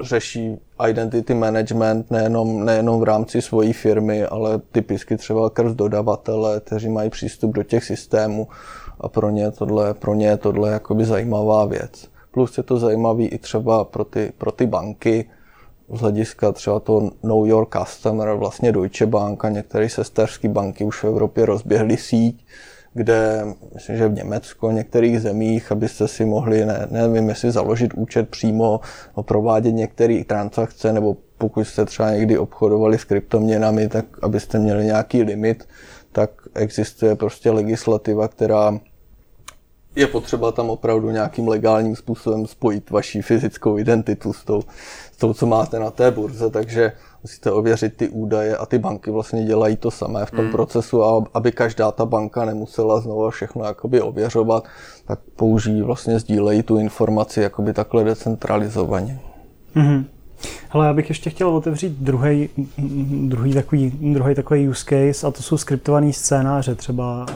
řeší identity management nejenom, nejenom v rámci svojí firmy, ale typicky třeba krz dodavatele, kteří mají přístup do těch systémů. A pro ně tohle, pro ně je tohle jakoby zajímavá věc. Plus je to zajímavý i třeba pro ty, pro ty banky, z hlediska třeba to Know Your Customer, vlastně Deutsche Bank a některé sesterské banky už v Evropě rozběhly síť, kde, myslím, že v Německu, některých zemích, abyste si mohli, ne, nevím, jestli založit účet přímo, no, provádět některé transakce, nebo pokud jste třeba někdy obchodovali s kryptoměnami, tak abyste měli nějaký limit, tak existuje prostě legislativa, která je potřeba tam opravdu nějakým legálním způsobem spojit vaši fyzickou identitu s tou, s tou, co máte na té burze, takže musíte ověřit ty údaje a ty banky vlastně dělají to samé v tom hmm. procesu a aby každá ta banka nemusela znovu všechno jakoby ověřovat, tak použijí vlastně sdílejí tu informaci jakoby takhle decentralizovaně. Hmm. Hele, já bych ještě chtěl otevřít druhý, druhý, takový, druhý takový use case a to jsou skriptované scénáře, třeba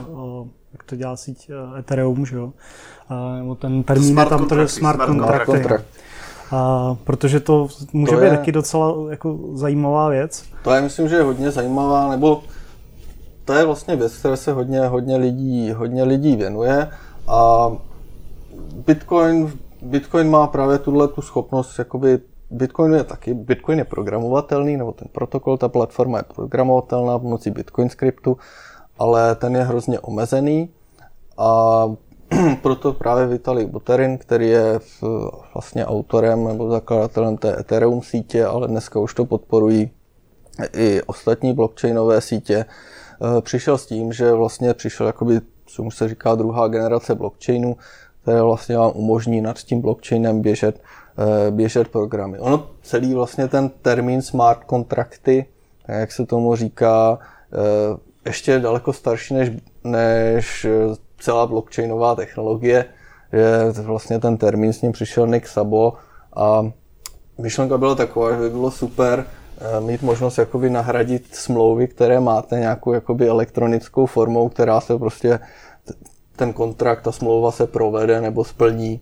jak to dělá síť eh, Ethereum, že jo? A, nebo ten termín smart tam, to je smart, smart contract. A, protože to může to být je, taky docela jako zajímavá věc. To je, myslím, že je hodně zajímavá, nebo to je vlastně věc, které se hodně, hodně, lidí, hodně lidí věnuje a Bitcoin, Bitcoin má právě tuhle tu schopnost jakoby Bitcoin je taky, Bitcoin je programovatelný, nebo ten protokol, ta platforma je programovatelná pomocí Bitcoin skriptu, ale ten je hrozně omezený a proto právě Vitalik Buterin, který je vlastně autorem nebo zakladatelem té Ethereum sítě, ale dneska už to podporují i ostatní blockchainové sítě, eh, přišel s tím, že vlastně přišel jakoby, co už se říká, druhá generace blockchainu, které vlastně vám umožní nad tím blockchainem běžet, eh, běžet programy. Ono celý vlastně ten termín smart kontrakty, jak se tomu říká, eh, ještě daleko starší než, než celá blockchainová technologie, že vlastně ten termín s ním přišel Nick Sabo a myšlenka byla taková, že by bylo super eh, mít možnost jakoby nahradit smlouvy, které máte nějakou jakoby elektronickou formou, která se prostě ten kontrakt, ta smlouva se provede nebo splní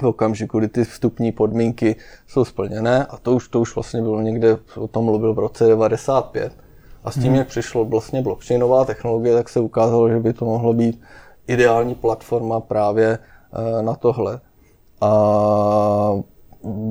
v okamžiku, kdy ty vstupní podmínky jsou splněné a to už, to už vlastně bylo někde, o tom mluvil v roce 95. A s tím, hmm. jak přišlo vlastně blockchainová technologie, tak se ukázalo, že by to mohlo být ideální platforma právě eh, na tohle. A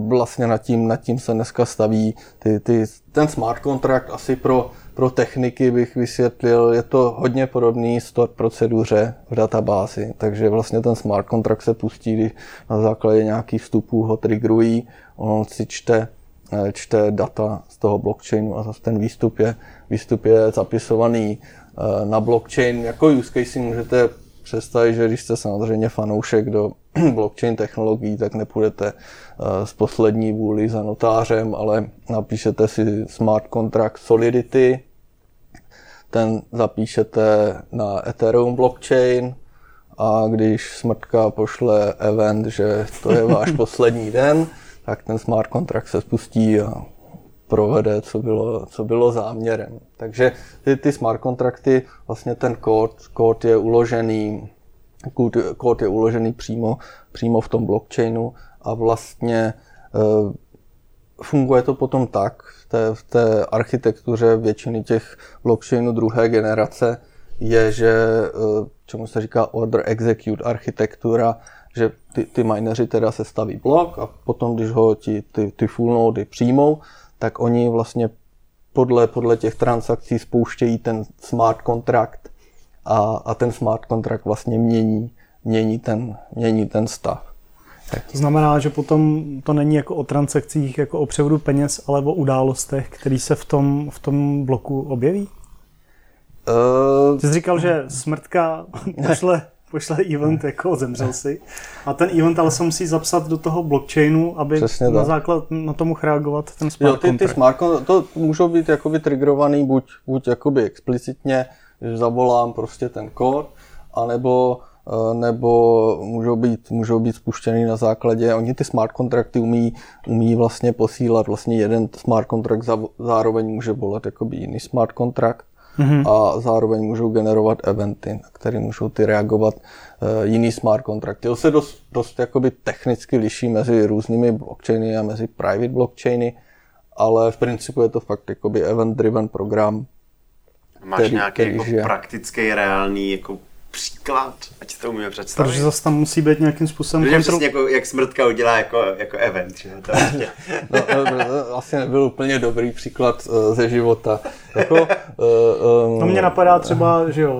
vlastně nad tím, nad tím se dneska staví ty, ty, ten smart contract asi pro, pro techniky bych vysvětlil, je to hodně podobný store proceduře v databázi, takže vlastně ten smart contract se pustí, když na základě nějakých vstupů ho triggerují, on si čte, eh, čte data z toho blockchainu a zase ten výstup je, výstup je zapisovaný eh, na blockchain. Jako use case můžete představit, že když jste samozřejmě fanoušek do blockchain technologií, tak nepůjdete z eh, poslední vůli za notářem, ale napíšete si smart contract Solidity, ten zapíšete na Ethereum blockchain a když smrtka pošle event, že to je váš poslední den, tak ten smart contract se spustí a provede, co bylo, co bylo záměrem. Takže ty, ty smart kontrakty, vlastně ten kód, kód je uložený, kód, kód je uložený přímo, přímo v tom blockchainu a vlastně eh, funguje to potom tak v té, v té architektuře většiny těch blockchainů druhé generace, je, že eh, čemu se říká order execute architektura, že ty, ty mineři teda se staví blok a potom, když ho ti, ty, ty full nody přijmou, tak oni vlastně podle, podle těch transakcí spouštějí ten smart kontrakt a, a ten smart kontrakt vlastně mění, mění, ten, mění ten stav. To znamená, že potom to není jako o transakcích, jako o převodu peněz, ale o událostech, které se v tom, v tom bloku objeví? Uh, Ty jsi říkal, že smrtka pošle, pošle event jako zemřel si. A ten event ale se musí zapsat do toho blockchainu, aby Přesně na tak. základ na to mohl reagovat ten smart jo, ty, ty smart to můžou být jakoby triggerovaný buď, buď jakoby explicitně, že zavolám prostě ten kód, anebo Eh, nebo můžou být, můžou být spuštěny na základě, oni ty smart kontrakty umí, umí vlastně posílat vlastně jeden smart kontrakt zároveň může volat jakoby jiný smart kontrakt mm-hmm. a zároveň můžou generovat eventy, na které můžou ty reagovat uh, jiný smart kontrakty. To se dost, dost jakoby technicky liší mezi různými blockchainy a mezi private blockchainy, ale v principu je to fakt jakoby event-driven program. Máš který, nějaký který jako praktický, reálný jako příklad, ať to umíme představit. Protože zase tam musí být nějakým způsobem Protože kontrol... jako, jak smrtka udělá jako, jako event. Že? To vlastně... no, to asi nebyl úplně dobrý příklad uh, ze života. Jako, uh, um... To mě napadá třeba, že jo,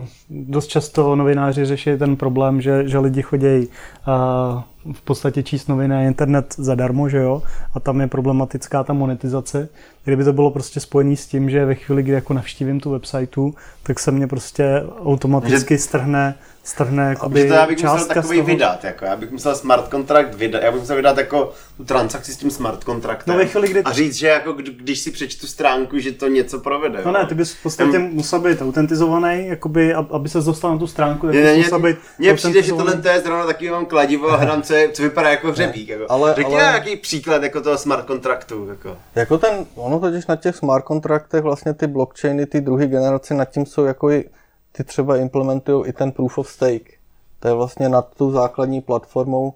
uh, dost často novináři řeší ten problém, že, že lidi chodí uh, v podstatě číst noviny na internet zadarmo, že jo, a tam je problematická ta monetizace. Kdyby to bylo prostě spojené s tím, že ve chvíli, kdy jako navštívím tu websiteu, tak se mě prostě automaticky že... strhne strhne jakoby to já bych musel takový toho... vydat, jako, já bych musel smart kontrakt vydat, já bych musel vydat jako tu transakci s tím smart kontraktem no, chvíli, kdy... a říct, že jako když si přečtu stránku, že to něco provede. No ne, ty bys v podstatě um, musel být autentizovaný, jakoby, aby se dostal na tu stránku, tak ne, musel být Mně přijde, že tohle to je zrovna takový mám kladivo a hram, co, je, co vypadá jako hřebík. Jako. Ale, Řekni ale... nějaký příklad jako toho smart kontraktu. Jako. jako ten, ono totiž na těch smart kontraktech vlastně ty blockchainy, ty druhé generace nad tím jsou jako i, ty třeba implementují i ten proof of stake to je vlastně nad tou základní platformou.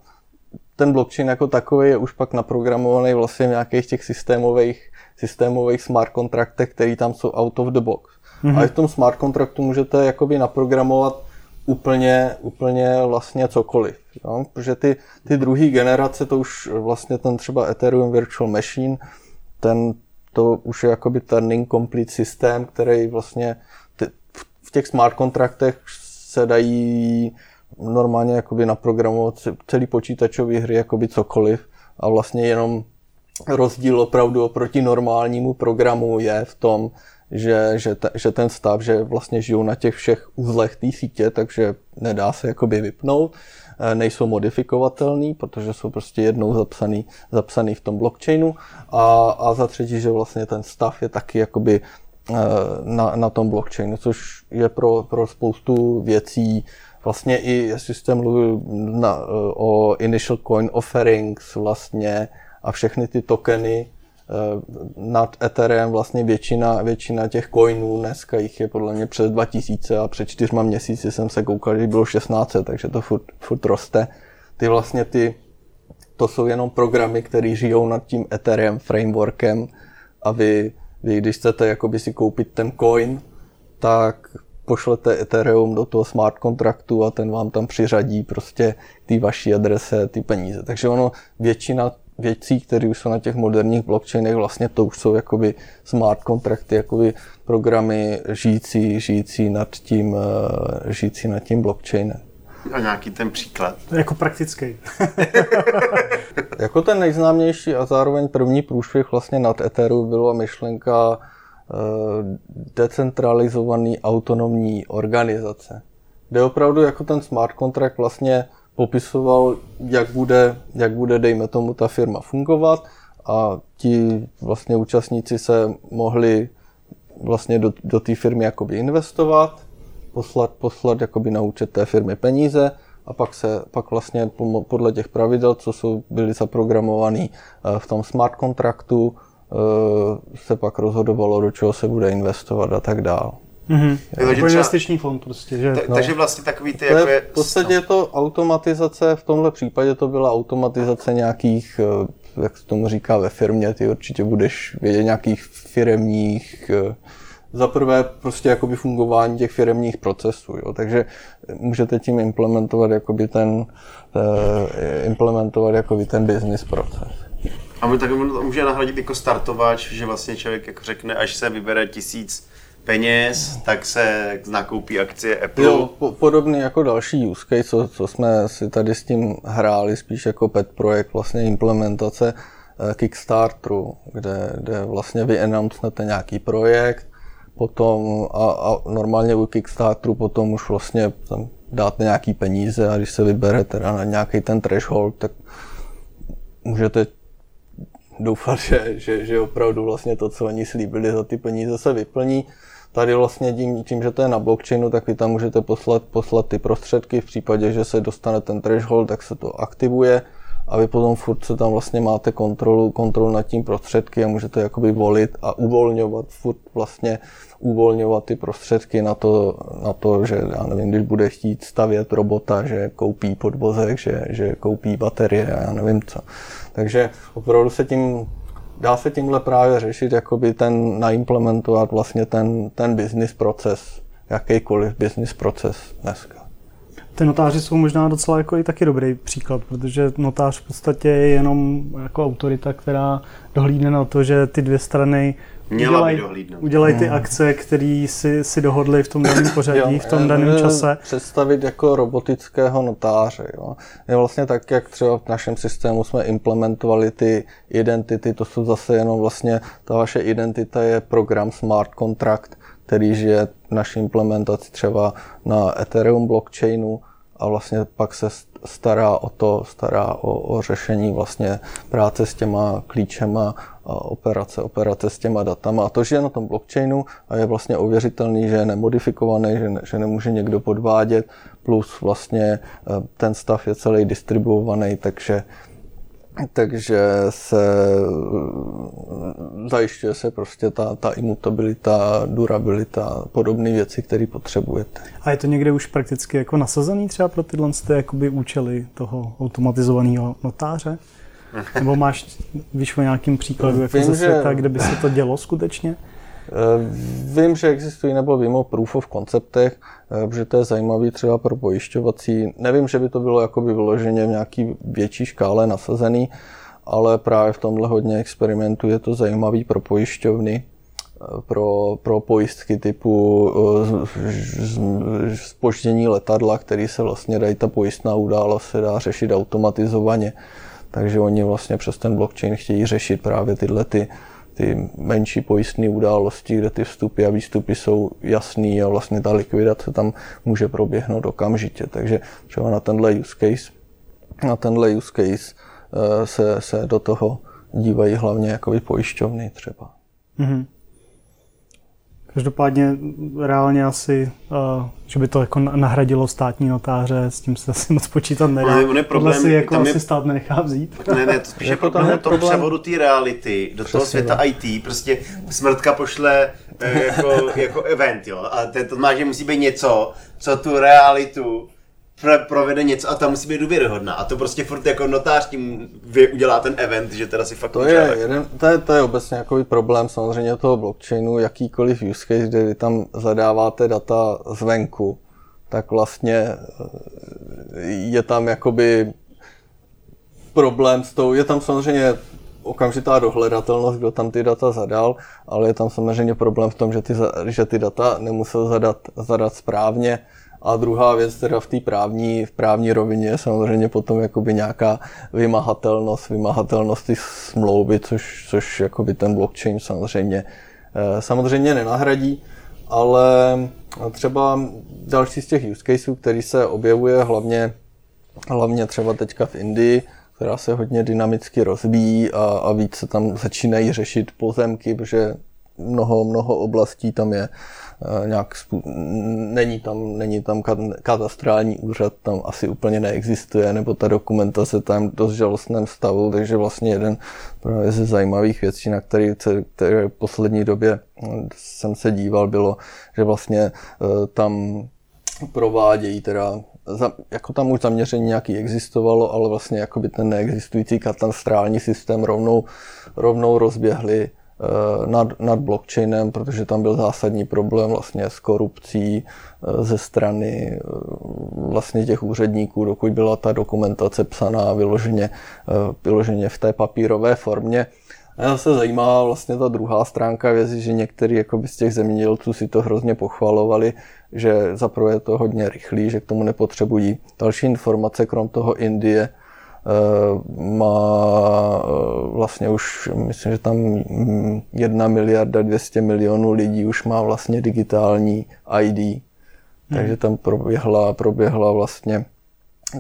Ten blockchain jako takový je už pak naprogramovaný vlastně v nějakých těch systémových, systémových smart kontraktech, které tam jsou out of the box. Mm-hmm. A i v tom smart kontraktu můžete jakoby naprogramovat úplně, úplně vlastně cokoliv. Jo? Protože ty, ty druhé generace, to už vlastně ten třeba Ethereum Virtual Machine, ten, to už je jakoby turning complete systém, který vlastně v těch smart kontraktech se dají normálně jakoby naprogramovat celý počítačový hry jakoby cokoliv. A vlastně jenom rozdíl opravdu oproti normálnímu programu je v tom, že, že, te, že ten stav, že vlastně žijou na těch všech uzlech té sítě, takže nedá se jakoby vypnout, eh, nejsou modifikovatelný, protože jsou prostě jednou zapsaný, zapsaný v tom blockchainu. A, a za třetí, že vlastně ten stav je taky jakoby na, na tom blockchainu, což je pro, pro spoustu věcí vlastně i, jestli jste mluvil na, o initial coin offerings vlastně a všechny ty tokeny eh, nad Ethereum vlastně většina, většina těch coinů, dneska jich je podle mě přes 2000 a před čtyřma měsíci jsem se koukal, že bylo 16, takže to furt, furt roste. Ty vlastně ty, to jsou jenom programy, které žijou nad tím Ethereum frameworkem a vy, vy když chcete jakoby si koupit ten coin, tak pošlete Ethereum do toho smart kontraktu a ten vám tam přiřadí prostě ty vaší adrese, ty peníze. Takže ono většina věcí, které už jsou na těch moderních blockchainech, vlastně to už jsou jakoby smart kontrakty, jakoby programy žijící, žijící nad tím, eh, žijící nad tím blockchainem. A nějaký ten příklad? Jako praktický. jako ten nejznámější a zároveň první průšvih vlastně nad Etheru byla myšlenka Eh, decentralizovaný autonomní organizace, kde opravdu jako ten smart contract vlastně popisoval, jak bude, jak bude, dejme tomu, ta firma fungovat a ti vlastně účastníci se mohli vlastně do, do té firmy jakoby investovat, poslat, poslat jakoby na účet té firmy peníze a pak se pak vlastně podle těch pravidel, co jsou byly zaprogramované eh, v tom smart kontraktu, Eh, se pak rozhodovalo, do čeho se bude investovat a tak dál. Mhm. Takže třeba- investiční fond prostě, že... Ta, No. Takže vlastně takový ty To jako je, v podstatě je to automatizace, v tomhle případě to byla automatizace nějakých, eh, jak se tomu říká ve firmě, ty určitě budeš vědět nějakých firemních, eh, za prvé prostě jakoby fungování těch firemních procesů, jo? takže můžete tím implementovat jakoby ten, eh, implementovat jakoby ten business proces. A my tak může nahradit jako startovač, že vlastně člověk jako řekne, až se vybere tisíc peněz, tak se nakoupí akcie Apple. Jo, po, podobný jako další use case, co, co jsme si tady s tím hráli, spíš jako pet projekt, vlastně implementace eh, Kickstarteru, kde, kde vlastně vy announcnete nějaký projekt, potom a, a normálně u Kickstarteru potom už vlastně tam dáte nějaký peníze a když se vybere teda na nějaký ten threshold, tak můžete doufat, že, že, že opravdu vlastně to, co oni slíbili za ty peníze, se vyplní. Tady vlastně tím, tím, že to je na blockchainu, tak vy tam můžete poslat, poslat ty prostředky. V případě, že se dostane ten threshold, tak se to aktivuje a vy potom furt se tam vlastně máte kontrolu, kontrolu nad tím prostředky a můžete jakoby volit a uvolňovat furt vlastně uvolňovat ty prostředky na to, na to, že já nevím, když bude chtít stavět robota, že koupí podvozek, že, že koupí baterie a já nevím co. Takže opravdu se tím dá se tímhle právě řešit, jakoby ten, naimplementovat vlastně ten, ten business proces, jakýkoliv business proces dneska. Ty notáři jsou možná docela jako i taky dobrý příklad, protože notář v podstatě je jenom jako autorita, která dohlídne na to, že ty dvě strany Měla by udělají, dohlídnout. udělají ty akce, které si, si dohodli v tom daném pořadí, v tom Jo, daném čase. Představit jako robotického notáře. Jo. Je vlastně tak, jak třeba v našem systému jsme implementovali ty identity, to jsou zase jenom vlastně, ta vaše identita je program Smart Contract, který žije v naší implementaci třeba na Ethereum blockchainu a vlastně pak se stará o to, stará o, o řešení vlastně práce s těma klíčema a operace, operace s těma datama. A to, že je na tom blockchainu a je vlastně ověřitelný, že je nemodifikovaný, že, ne, že nemůže někdo podvádět, plus vlastně eh, ten stav je celý distribuovaný, takže takže se eh, zajišťuje se prostě ta, ta imutabilita, durabilita, podobné věci, které potřebujete. A je to někde už prakticky jako nasazený třeba pro tyhle ty jakoby účely toho automatizovaného notáře? Nebo máš, víš o nějakým příkladu jako Vím, ze že- světa, kde by se to dělo skutečně? Eh, Vím, že existují nebo vím o proof of konceptech, eh, že to je zajímavý třeba pro pojišťovací. Nevím, že by to bylo jakoby vyloženě v nějaký větší škále nasazený, ale právě v tomhle hodně experimentů je to zajímavý pro pojišťovny, eh, pro, pro pojistky typu spoždění letadla, který se vlastně dají, ta pojistná událost se dá řešit automatizovaně. Takže oni vlastně přes ten blockchain chtějí řešit právě tyhle ty, ty menší pojistné události, kde ty vstupy a výstupy jsou jasný a vlastně ta likvidace tam může proběhnout okamžitě. Takže třeba na tenhle use case, na tenhle use case eh, se, se do toho dívají hlavně jako pojišťovny třeba. Mhm. Každopádně reálně asi, uh, že by to jako na- nahradilo státní notáře, s tím se asi moc počítat nedá. Ale on je Tohle problém, si jako tam je- asi stát nenechá vzít. Ne, ne, to spíš je Jako problém je toho problém- převodu té reality do toho Přesně světa tak. IT. Prostě smrtka pošle eh, jako, jako event, jo. A ten, to má, že musí být něco, co tu realitu pro, provede něco a ta musí být důvěryhodná. A to prostě furt jako notář tím vy, udělá ten event, že teda si fakt To je, tak- jeden, to, je, to je obecně jako problém samozřejmě toho blockchainu, jakýkoliv use case, kde vy tam zadáváte data zvenku, tak vlastně eh, je tam jakoby problém s tou, je tam samozřejmě okamžitá dohledatelnost, kdo tam ty data zadal, ale je tam samozřejmě problém v tom, že ty, že ty data nemusel zadat, zadat správně. A druhá věc teda v té právní, v právní rovině je samozřejmě potom jakoby nějaká vymahatelnost, vymahatelnost ty smlouvy, což, což jakoby ten blockchain samozřejmě, eh, samozřejmě nenahradí, ale třeba další z těch use caseů, který se objevuje hlavně, hlavně třeba teďka v Indii, která se hodně dynamicky rozvíjí a, a víc se tam začínají řešit pozemky, protože mnoho, mnoho oblastí tam je. eh, nějak, není tam, není tam katastrální úřad, tam asi úplně neexistuje, nebo ta dokumentace tam dost žalostném stavu, takže vlastně jeden právě ze zajímavých věcí, na které, které v poslední době hm, jsem se díval, bylo, že vlastně eh, tam provádějí teda jako tam už zaměření nějaký existovalo, ale vlastně jako by ten neexistující katastrální systém rovnou, rovnou rozběhli. eh, nad, nad blockchainem, protože tam byl zásadní problém vlastně s korupcí eh, ze strany eh, vlastně těch úředníků, dokud byla ta dokumentace psaná vyloženě, vyloženě v té papírové formě. A se zajímá vlastně ta druhá stránka věci, že jako z těch zemědělců si to hrozně pochvalovali, že zaprvé je to hodně rychlý, že k tomu nepotřebují další informace, krom toho Indie eh, má eh, vlastně už, myslím, že tam jedna miliarda 200 milionů lidí už má vlastně digitální ID, hmm. takže tam proběhla, proběhla vlastně,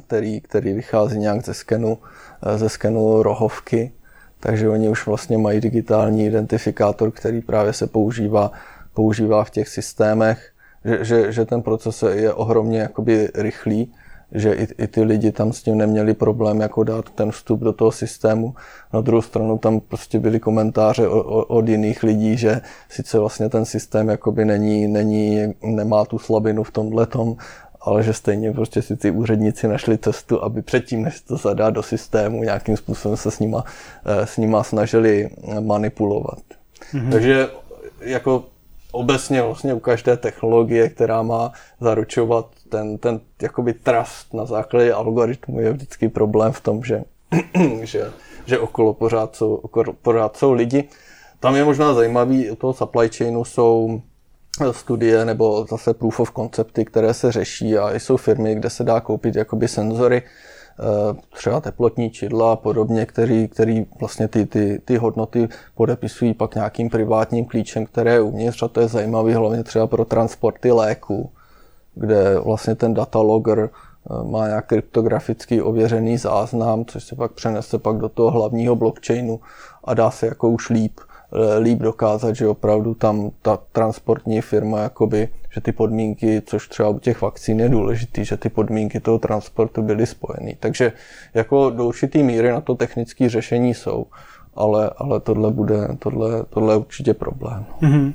který, který vychází nějak ze skenu, eh, ze skenu rohovky, takže oni už vlastně mají digitální identifikátor, který právě se používá, používá v těch systémech. Že, že, že ten proces je ohromně jakoby rychlý, že i, i ty lidi tam s tím neměli problém jako dát ten vstup do toho systému. Na druhou stranu tam prostě byly komentáře od jiných lidí, že sice vlastně ten systém jakoby není, není, nemá tu slabinu v tomhle tom, ale že stejně prostě si ty úředníci našli cestu, aby předtím, než to zadá do systému, nějakým způsobem se s nima, eh, s nima snažili manipulovat. Mm-hmm. Takže jako obecně vlastně u každé technologie, která má zaručovat ten, ten jakoby trust na základě algoritmu, je vždycky problém v tom, že, že, že okolo pořád jsou, okolo pořád jsou lidi. Tam je možná zajímavý, u toho supply chainu jsou studie nebo zase proof of concepty, které se řeší a jsou firmy, kde se dá koupit jakoby senzory, Eh, třeba teplotní čidla a podobně, který, který vlastně ty, ty, ty hodnoty podepisují pak nějakým privátním klíčem, které je uvnitř a to je zajímavé hlavně třeba pro transporty léků, kde vlastně ten datalogger eh, má nějak kryptograficky ověřený záznam, což se pak přenese pak do toho hlavního blockchainu a dá se jako už líp Eh, líp dokázat, že opravdu tam ta transportní firma, jakoby, že ty podmínky, což třeba u těch vakcín je důležitý, že ty podmínky toho transportu byly spojeny. Takže jako do určitý míry na to technické řešení jsou, ale, ale tohle bude, tohle, tohle je určitě problém. Mm-hmm.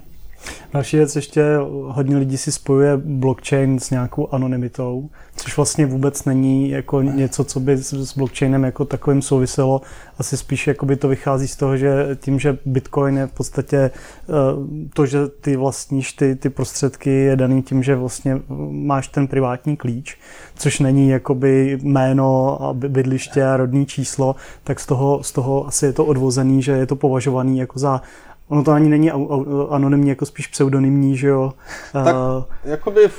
Další věc ještě, hodně lidí si spojuje blockchain s nějakou anonymitou, což vlastně vůbec není jako něco, co by s blockchainem jako takovým souviselo. Asi spíš by to vychází z toho, že tím, že Bitcoin je v podstatě eh, to, že ty vlastníš ty, ty prostředky, je daný tím, že vlastně máš ten privátní klíč, což není jakoby jméno a bydliště a rodní číslo, tak z toho, z toho asi je to odvozený, že je to považovaný jako za Ono to ani není anonymní, jako spíš pseudonymní, že jo? Tak, uh, jakoby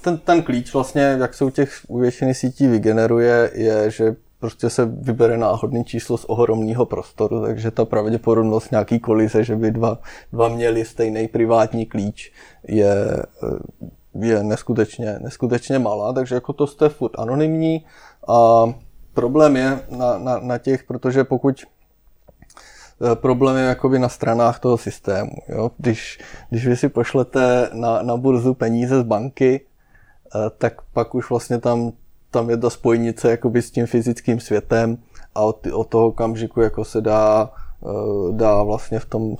ten, ten klíč vlastně, jak se u těch u většiny sítí vygeneruje, je, že prostě se vybere náhodný číslo z ohromného prostoru, takže ta pravděpodobnost nějaký kolize, že by dva, dva měli stejný privátní klíč, je, je neskutečně, neskutečně malá, takže jako to jste furt anonymní a problém je na, na, na těch, protože pokud Eh, problém je jakoby na stranách toho systému. Jo? Když, když vy si pošlete na, na burzu peníze z banky, eh, tak pak už vlastně tam, tam je ta spojnice jakoby s tím fyzickým světem a od, od toho okamžiku jako se dá, eh, dá vlastně v tom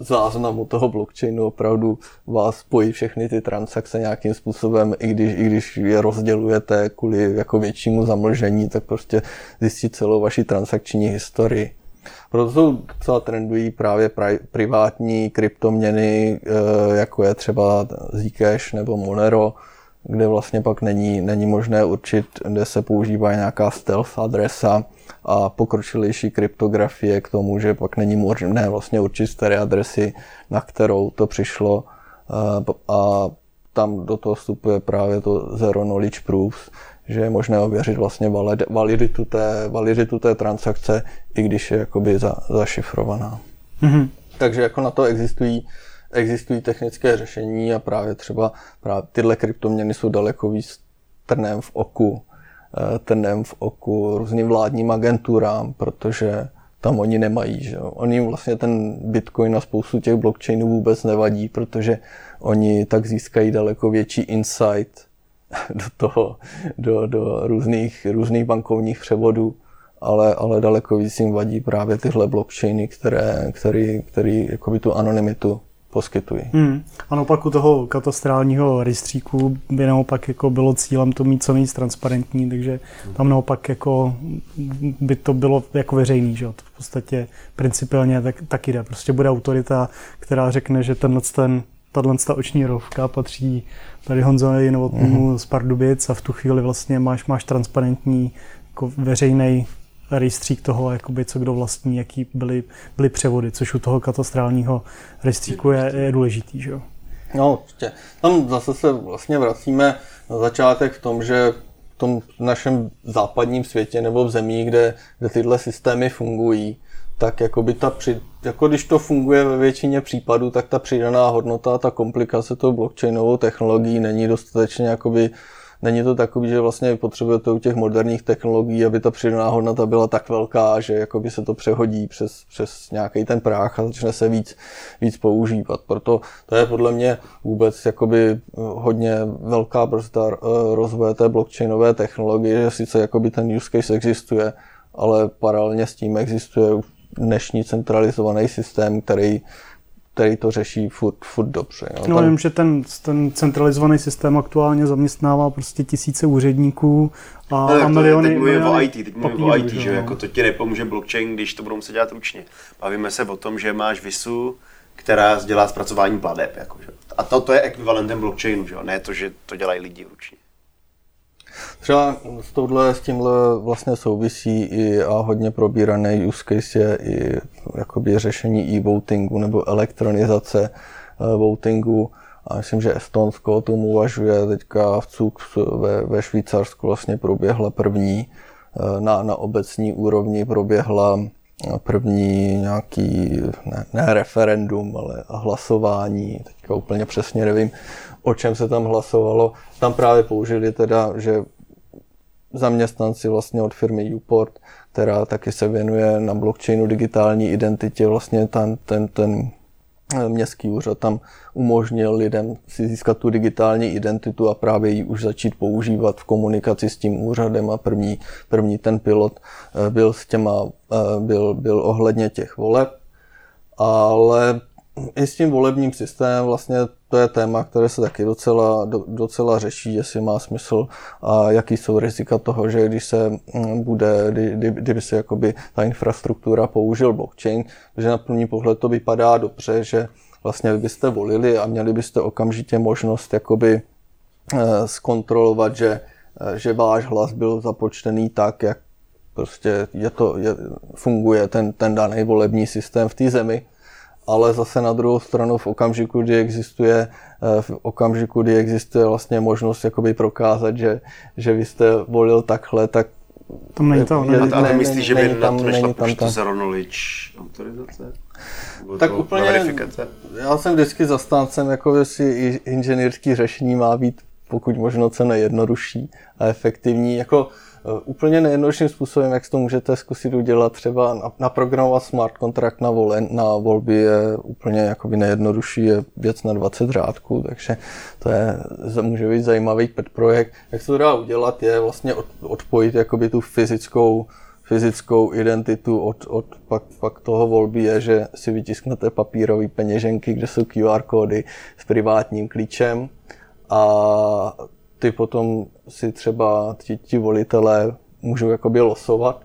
záznamu toho blockchainu opravdu vás spojí všechny ty transakce nějakým způsobem, i když, i když je rozdělujete kvůli jako většímu zamlžení, tak prostě zjistit celou vaši transakční historii. Proto jsou docela trendují právě privátní kryptoměny, eh, jako je třeba Zcash nebo Monero, kde vlastně pak není, není možné určit, kde se používá nějaká stealth adresa a pokročilejší kryptografie k tomu, že pak není možné vlastně určit té adresy, na kterou to přišlo eh, a tam do toho vstupuje právě to Zero Knowledge Proofs, že je možné ověřit vlastně validitu té, validitu té transakce, i když je jakoby za, zašifrovaná. Mm-hmm. Takže jako na to existují, existují technické řešení a právě třeba právě tyhle kryptoměny jsou daleko víc trnem v oku, eh, trnem v oku různým vládním agenturám, protože tam oni nemají. Že. Oni vlastně ten Bitcoin a spoustu těch blockchainů vůbec nevadí, protože oni tak získají daleko větší insight do toho, do, do různých, různých bankovních převodů, ale, ale daleko víc jim vadí právě tyhle blockchainy, které, který, který jakoby tu anonymitu poskytují. Hmm. A naopak u toho katastrálního rejstříku by naopak jako bylo cílem to mít co nejvíc transparentní, takže tam naopak jako by to bylo jako veřejný, že v podstatě principiálně tak, tak jde. Prostě bude autorita, která řekne, že tenhle ten tahle oční rovka patří tady Honzovi Novotnému mm-hmm. z Pardubic a v tu chvíli vlastně máš, máš transparentní jako veřejný rejstřík toho, jakoby, co kdo vlastní, jaký byly, byly převody, což u toho katastrálního rejstříku je, je důležitý. Že jo? No, určitě. Tam zase se vlastně vracíme na začátek v tom, že v tom našem západním světě nebo v zemí, kde, kde tyhle systémy fungují, tak jakoby ta při, jako když to funguje ve většině případů, tak ta přidaná hodnota, ta komplikace tou blockchainovou technologií není dostatečně jakoby není to takový, že vlastně potřebujete u těch moderních technologií, aby ta přidaná hodnota byla tak velká, že jakoby se to přehodí přes, přes nějaký ten práh a začne se víc, víc používat. Proto to je podle mě vůbec jakoby hodně velká brzda eh, rozvoje té blockchainové technologie, že sice jakoby ten use case existuje, ale paralelně s tím existuje dnešní centralizovaný systém, který který to řeší furt, furt dobře. Jo. No, Tam... vím, že ten, ten centralizovaný systém aktuálně zaměstnává prostě tisíce úředníků a, no, a miliony... Teď mluvím o IT, teď mluvím o IT, že, jako to ti nepomůže blockchain, když to budou muset dělat ručně. Bavíme se o tom, že máš VISu, která dělá zpracování pladeb. Jako, že? A to, to je ekvivalentem blockchainu, že? ne to, že to dělají lidi ručně. Třeba s, touhle, s tímhle vlastně souvisí i a hodně probíraný use case je i jakoby řešení e-votingu nebo elektronizace uh, votingu. A myslím, že Estonsko o tom uvažuje. Teďka v CUK ve, ve Švýcarsku vlastně proběhla první uh, na, na obecní úrovni proběhla první nějaký, ne, ne referendum, ale hlasování, teďka úplně přesně nevím, o čem se tam hlasovalo. Tam právě použili teda, že zaměstnanci vlastně od firmy Uport, která taky se věnuje na blockchainu digitální identitě, vlastně ten, ten, ten eh, městský úřad tam umožnil lidem si získat tu digitální identitu a právě ji už začít používat v komunikaci s tím úřadem a první, první ten pilot eh, byl s těma, eh, byl, byl ohledně těch voleb, ale i s tím volebním systémem vlastně to je téma, které se taky docela, do, docela řeší, jestli má smysl a jaký jsou rizika toho, že když se mm, bude, kdy, kdyby se jakoby ta infrastruktura použil blockchain, že na první pohled to vypadá dobře, že vlastně byste volili a měli byste okamžitě možnost jakoby eh, zkontrolovat, že, eh, že váš hlas byl započtený tak, jak prostě je to, je, funguje ten, ten daný volební systém v té zemi ale zase na druhou stranu v okamžiku, kdy existuje, eh, v okamžiku, kdy existuje vlastně možnost jakoby prokázat, že, že vy jste volil takhle, tak tam není to, ne, a, a myslíš, že by na to nešla tam zero knowledge autorizace? tak úplně, verifikace? já jsem vždycky zastáncem, jako si inženýrský řešení má být pokud možno co nejjednodušší a efektivní. Jako úplně nejjednodušším způsobem, jak to můžete zkusit udělat, třeba naprogramovat smart kontrakt na, volen, na volby je úplně jakoby nejjednodušší, je věc na 20 řádků, takže to je, může být zajímavý pet projekt. Jak se to dá udělat, je vlastně odpojit jakoby tu fyzickou fyzickou identitu od, od pak, pak toho volby je, že si vytisknete papírové peněženky, kde jsou QR kódy s privátním klíčem a ty potom si třeba ti, ti volitelé můžou jakoby losovat,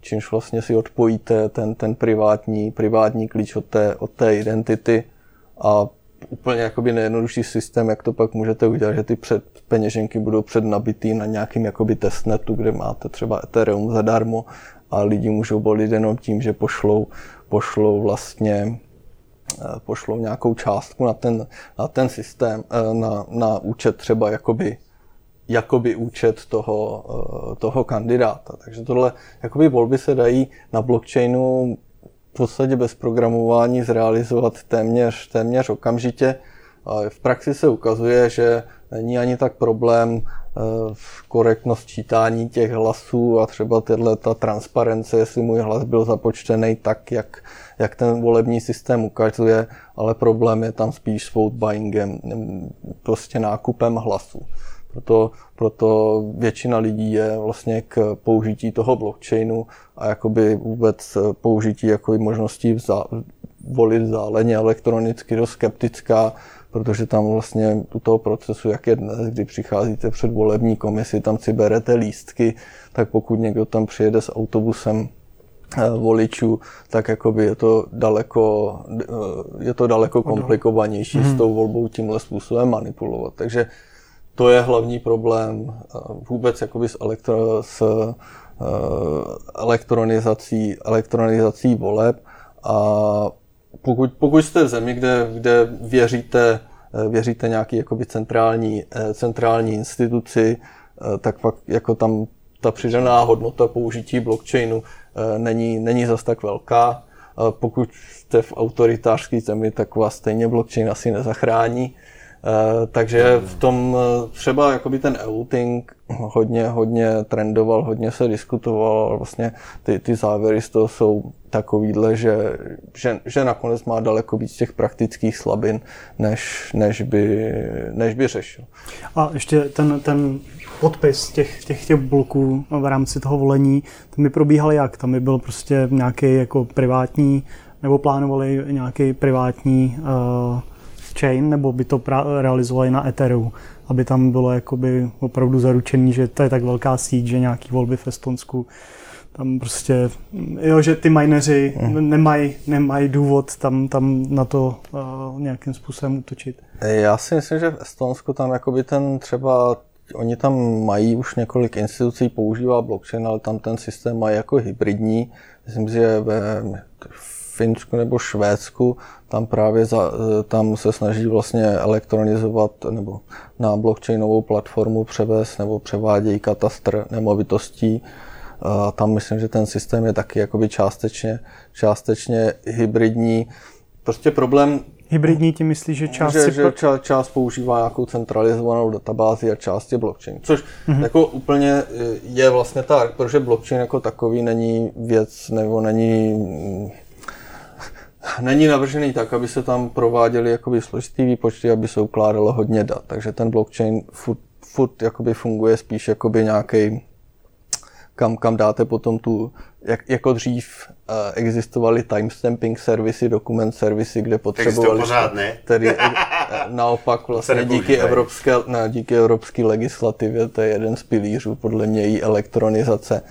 čímž vlastně si odpojíte ten, ten privátní, privátní klíč od té, od té identity a úplně jakoby nejjednodušší systém, jak to pak můžete udělat, že ty před, peněženky budou přednabitý na nějakým jakoby testnetu, kde máte třeba Ethereum zadarmo a lidi můžou volit jenom tím, že pošlou, pošlou vlastně pošlou nějakou částku na ten, na ten systém, eh, na, na účet třeba jakoby, jakoby účet toho, eh, toho kandidáta. Takže tohle jakoby volby se dají na blockchainu v podstatě bez programování zrealizovat téměř, téměř okamžitě v praxi se ukazuje, že není ani tak problém korektnost čítání těch hlasů a třeba tyhle ta transparence, jestli můj hlas byl započtený tak, jak, jak ten volební systém ukazuje, ale problém je tam spíš s vote buyingem, prostě nákupem hlasů. Proto, proto většina lidí je vlastně k použití toho blockchainu a jakoby vůbec použití jakoby možností volit záleně elektronicky dost skeptická, protože tam vlastně u toho procesu, jak je dnes, kdy přicházíte před volební komisi, tam si berete lístky, tak pokud někdo tam přijede s autobusem eh, voličů, tak jakoby je to daleko, eh, je to daleko komplikovanější s mhm. tou volbou tímhle způsobem manipulovat. Takže to je hlavní problém eh, vůbec jakoby s, elektro, s elektronizací, elektronizací voleb a pokud, pokud jste v zemi, kde, kde věříte, eh, věříte nějaký jakoby centrální, eh, centrální instituci, eh, tak pak jako tam ta přidaná hodnota použití blockchainu není, není zas tak velká. Pokud jste v autoritářské zemi, tak vás stejně blockchain asi nezachrání. Eh, takže v tom eh, třeba jakoby ten outing hodně, hodně trendoval, hodně se diskutoval, vlastně ty, ty závěry z toho jsou takovýhle, že, že, že nakonec má daleko víc těch praktických slabin, než, než, by, než by řešil. A ještě ten, ten podpis těch, těch, těch bloků v rámci toho volení, ten by probíhal jak? Tam by byl prostě nějaký jako privátní, nebo plánovali nějaký privátní uh, chain, nebo by to realizovali na Ethereum, aby tam bylo jakoby opravdu zaručený, že to je tak velká síť, že nějaký volby v Estonsku tam prostě, jo, že ty mineři hmm. nemají, nemají důvod tam, tam na to uh, nějakým způsobem útočit. Já si myslím, že v Estonsku tam jakoby ten třeba Oni tam mají už několik institucí, používá blockchain, ale tam ten systém mají jako hybridní. Myslím si, že ve Finsku nebo Švédsku tam právě za, tam se snaží vlastně elektronizovat nebo na blockchainovou platformu převést nebo převádějí katastr nemovitostí. A tam myslím, že ten systém je taky jakoby částečně, částečně hybridní. Prostě problém Hybridní tím myslí, že část, že, že ča, část používá nějakou centralizovanou databázi a část je blockchain. Což mm-hmm. jako úplně je vlastně tak, protože blockchain jako takový není věc nebo není není navržený tak, aby se tam prováděly jakoby složitý výpočty, aby se ukládalo hodně dat. Takže ten blockchain furt, furt jakoby funguje spíš jakoby nějaký kam, kam dáte potom tu, jak, jako dřív uh, existovaly timestamping servisy, dokument servisy, kde potřebovali... pořád, ne? Tedy uh, naopak vlastně díky evropské, ne, díky evropské legislativě, to je jeden z pilířů podle mě její elektronizace, Eh,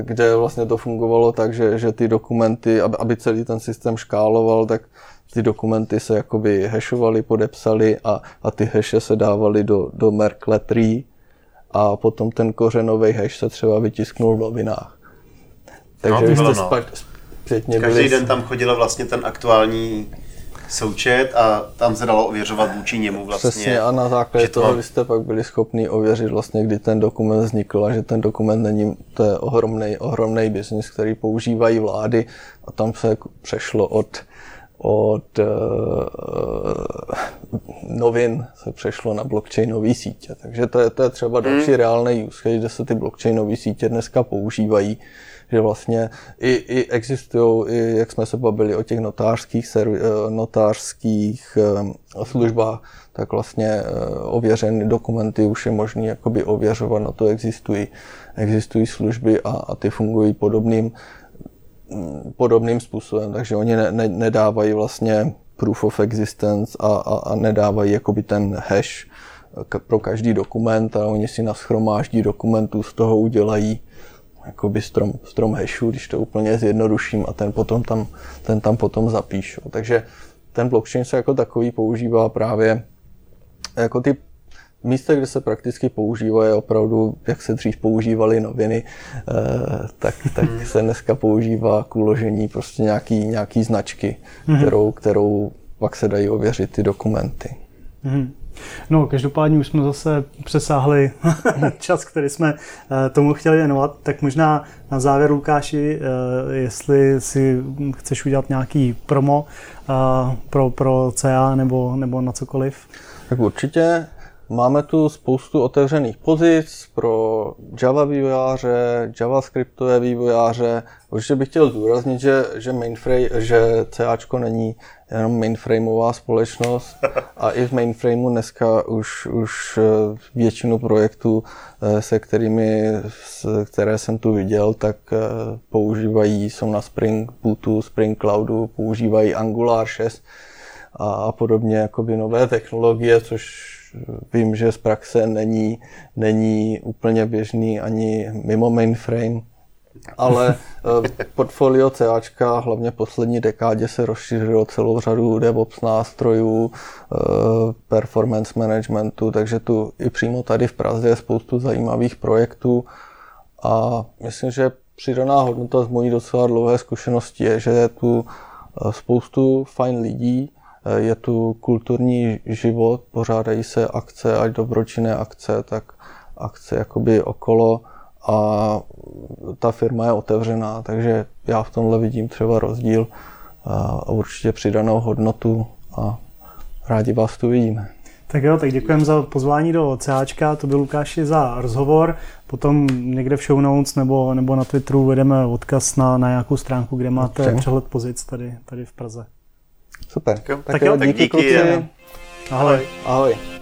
kde vlastně to fungovalo tak, že, že ty dokumenty, aby celý ten systém škáloval, tak ty dokumenty se jakoby hashovaly, podepsaly a, a ty hashe se dávaly do, do Merkle tree a potom ten kořenový hash se třeba vytisknul v novinách. Takže no, vy jste no. zpětně Každý byli... den tam chodila vlastně ten aktuální součet a tam se dalo ověřovat vůči němu vlastně. Přesně a na základě toho to... vy jste pak byli schopni ověřit vlastně, kdy ten dokument vznikl a že ten dokument není, to je ohromný, ohromný biznis, který používají vlády a tam se přešlo od od uh, novin se přešlo na blockchainové sítě. Takže to je, to je třeba další hmm. reálný use case, kde se ty blockchainové sítě dneska používají že vlastně i, i existují, i jak jsme se bavili o těch notářských, servi, eh, notářských eh, službách, tak vlastně eh, ověřené dokumenty už je možné jakoby ověřovat, na to existují, existují služby a, a ty fungují podobným, podobným způsobem, takže oni ne, ne, nedávají vlastně proof of existence a, a, a nedávají jakoby ten hash pro každý dokument a oni si na schromáždí dokumentů z toho udělají jakoby strom, strom hashu, když to úplně zjednoduším a ten, potom tam, ten tam potom zapíšu. Takže ten blockchain se jako takový používá právě jako ty místa, kde se prakticky používá, je opravdu, jak se dřív používaly noviny, eh, tak, tak hmm. se dneska používá k uložení prostě nějaký, nějaký značky, hmm. kterou, kterou pak se dají ověřit ty dokumenty. Hmm. No, každopádně už jsme zase přesáhli čas, který jsme eh, tomu chtěli věnovat, tak možná na závěr, Lukáši, eh, jestli si chceš udělat nějaký promo eh, pro, pro CA nebo, nebo na cokoliv. Tak určitě. Máme tu spoustu otevřených pozic pro Java vývojáře, JavaScriptové vývojáře. Určitě bych chtěl zdůraznit, že, že, mainframe, že CAčko není jenom mainframeová společnost a i v mainframeu dneska už, už eh, většinu projektů, eh, se kterými, které jsem tu viděl, tak eh, používají, jsou na Spring Bootu, Spring Cloudu, používají Angular 6 a podobně jakoby nové technologie, což vím, že z praxe není, není úplně běžný ani mimo mainframe, ale eh, portfolio CAčka hlavně v poslední dekádě se rozšířilo celou řadu DevOps nástrojů, eh, performance managementu, takže tu i přímo tady v Praze je spoustu zajímavých projektů. A myslím, že přidaná hodnota z mojí docela dlouhé zkušenosti je, že je tu eh, spoustu fajn lidí, je tu kulturní život, pořádají se akce, ať dobročinné akce, tak akce jakoby okolo a ta firma je otevřená, takže já v tomhle vidím třeba rozdíl a určitě přidanou hodnotu a rádi vás tu vidíme. Tak jo, tak děkujeme za pozvání do CAčka, to byl Lukáši za rozhovor. Potom někde v show notes nebo, nebo na Twitteru vedeme odkaz na, na nějakou stránku, kde máte Dobře. přehled pozic tady, tady v Praze. Super. Tak, tak jo, tak díky, díky kluci. Ahoj. Ahoj.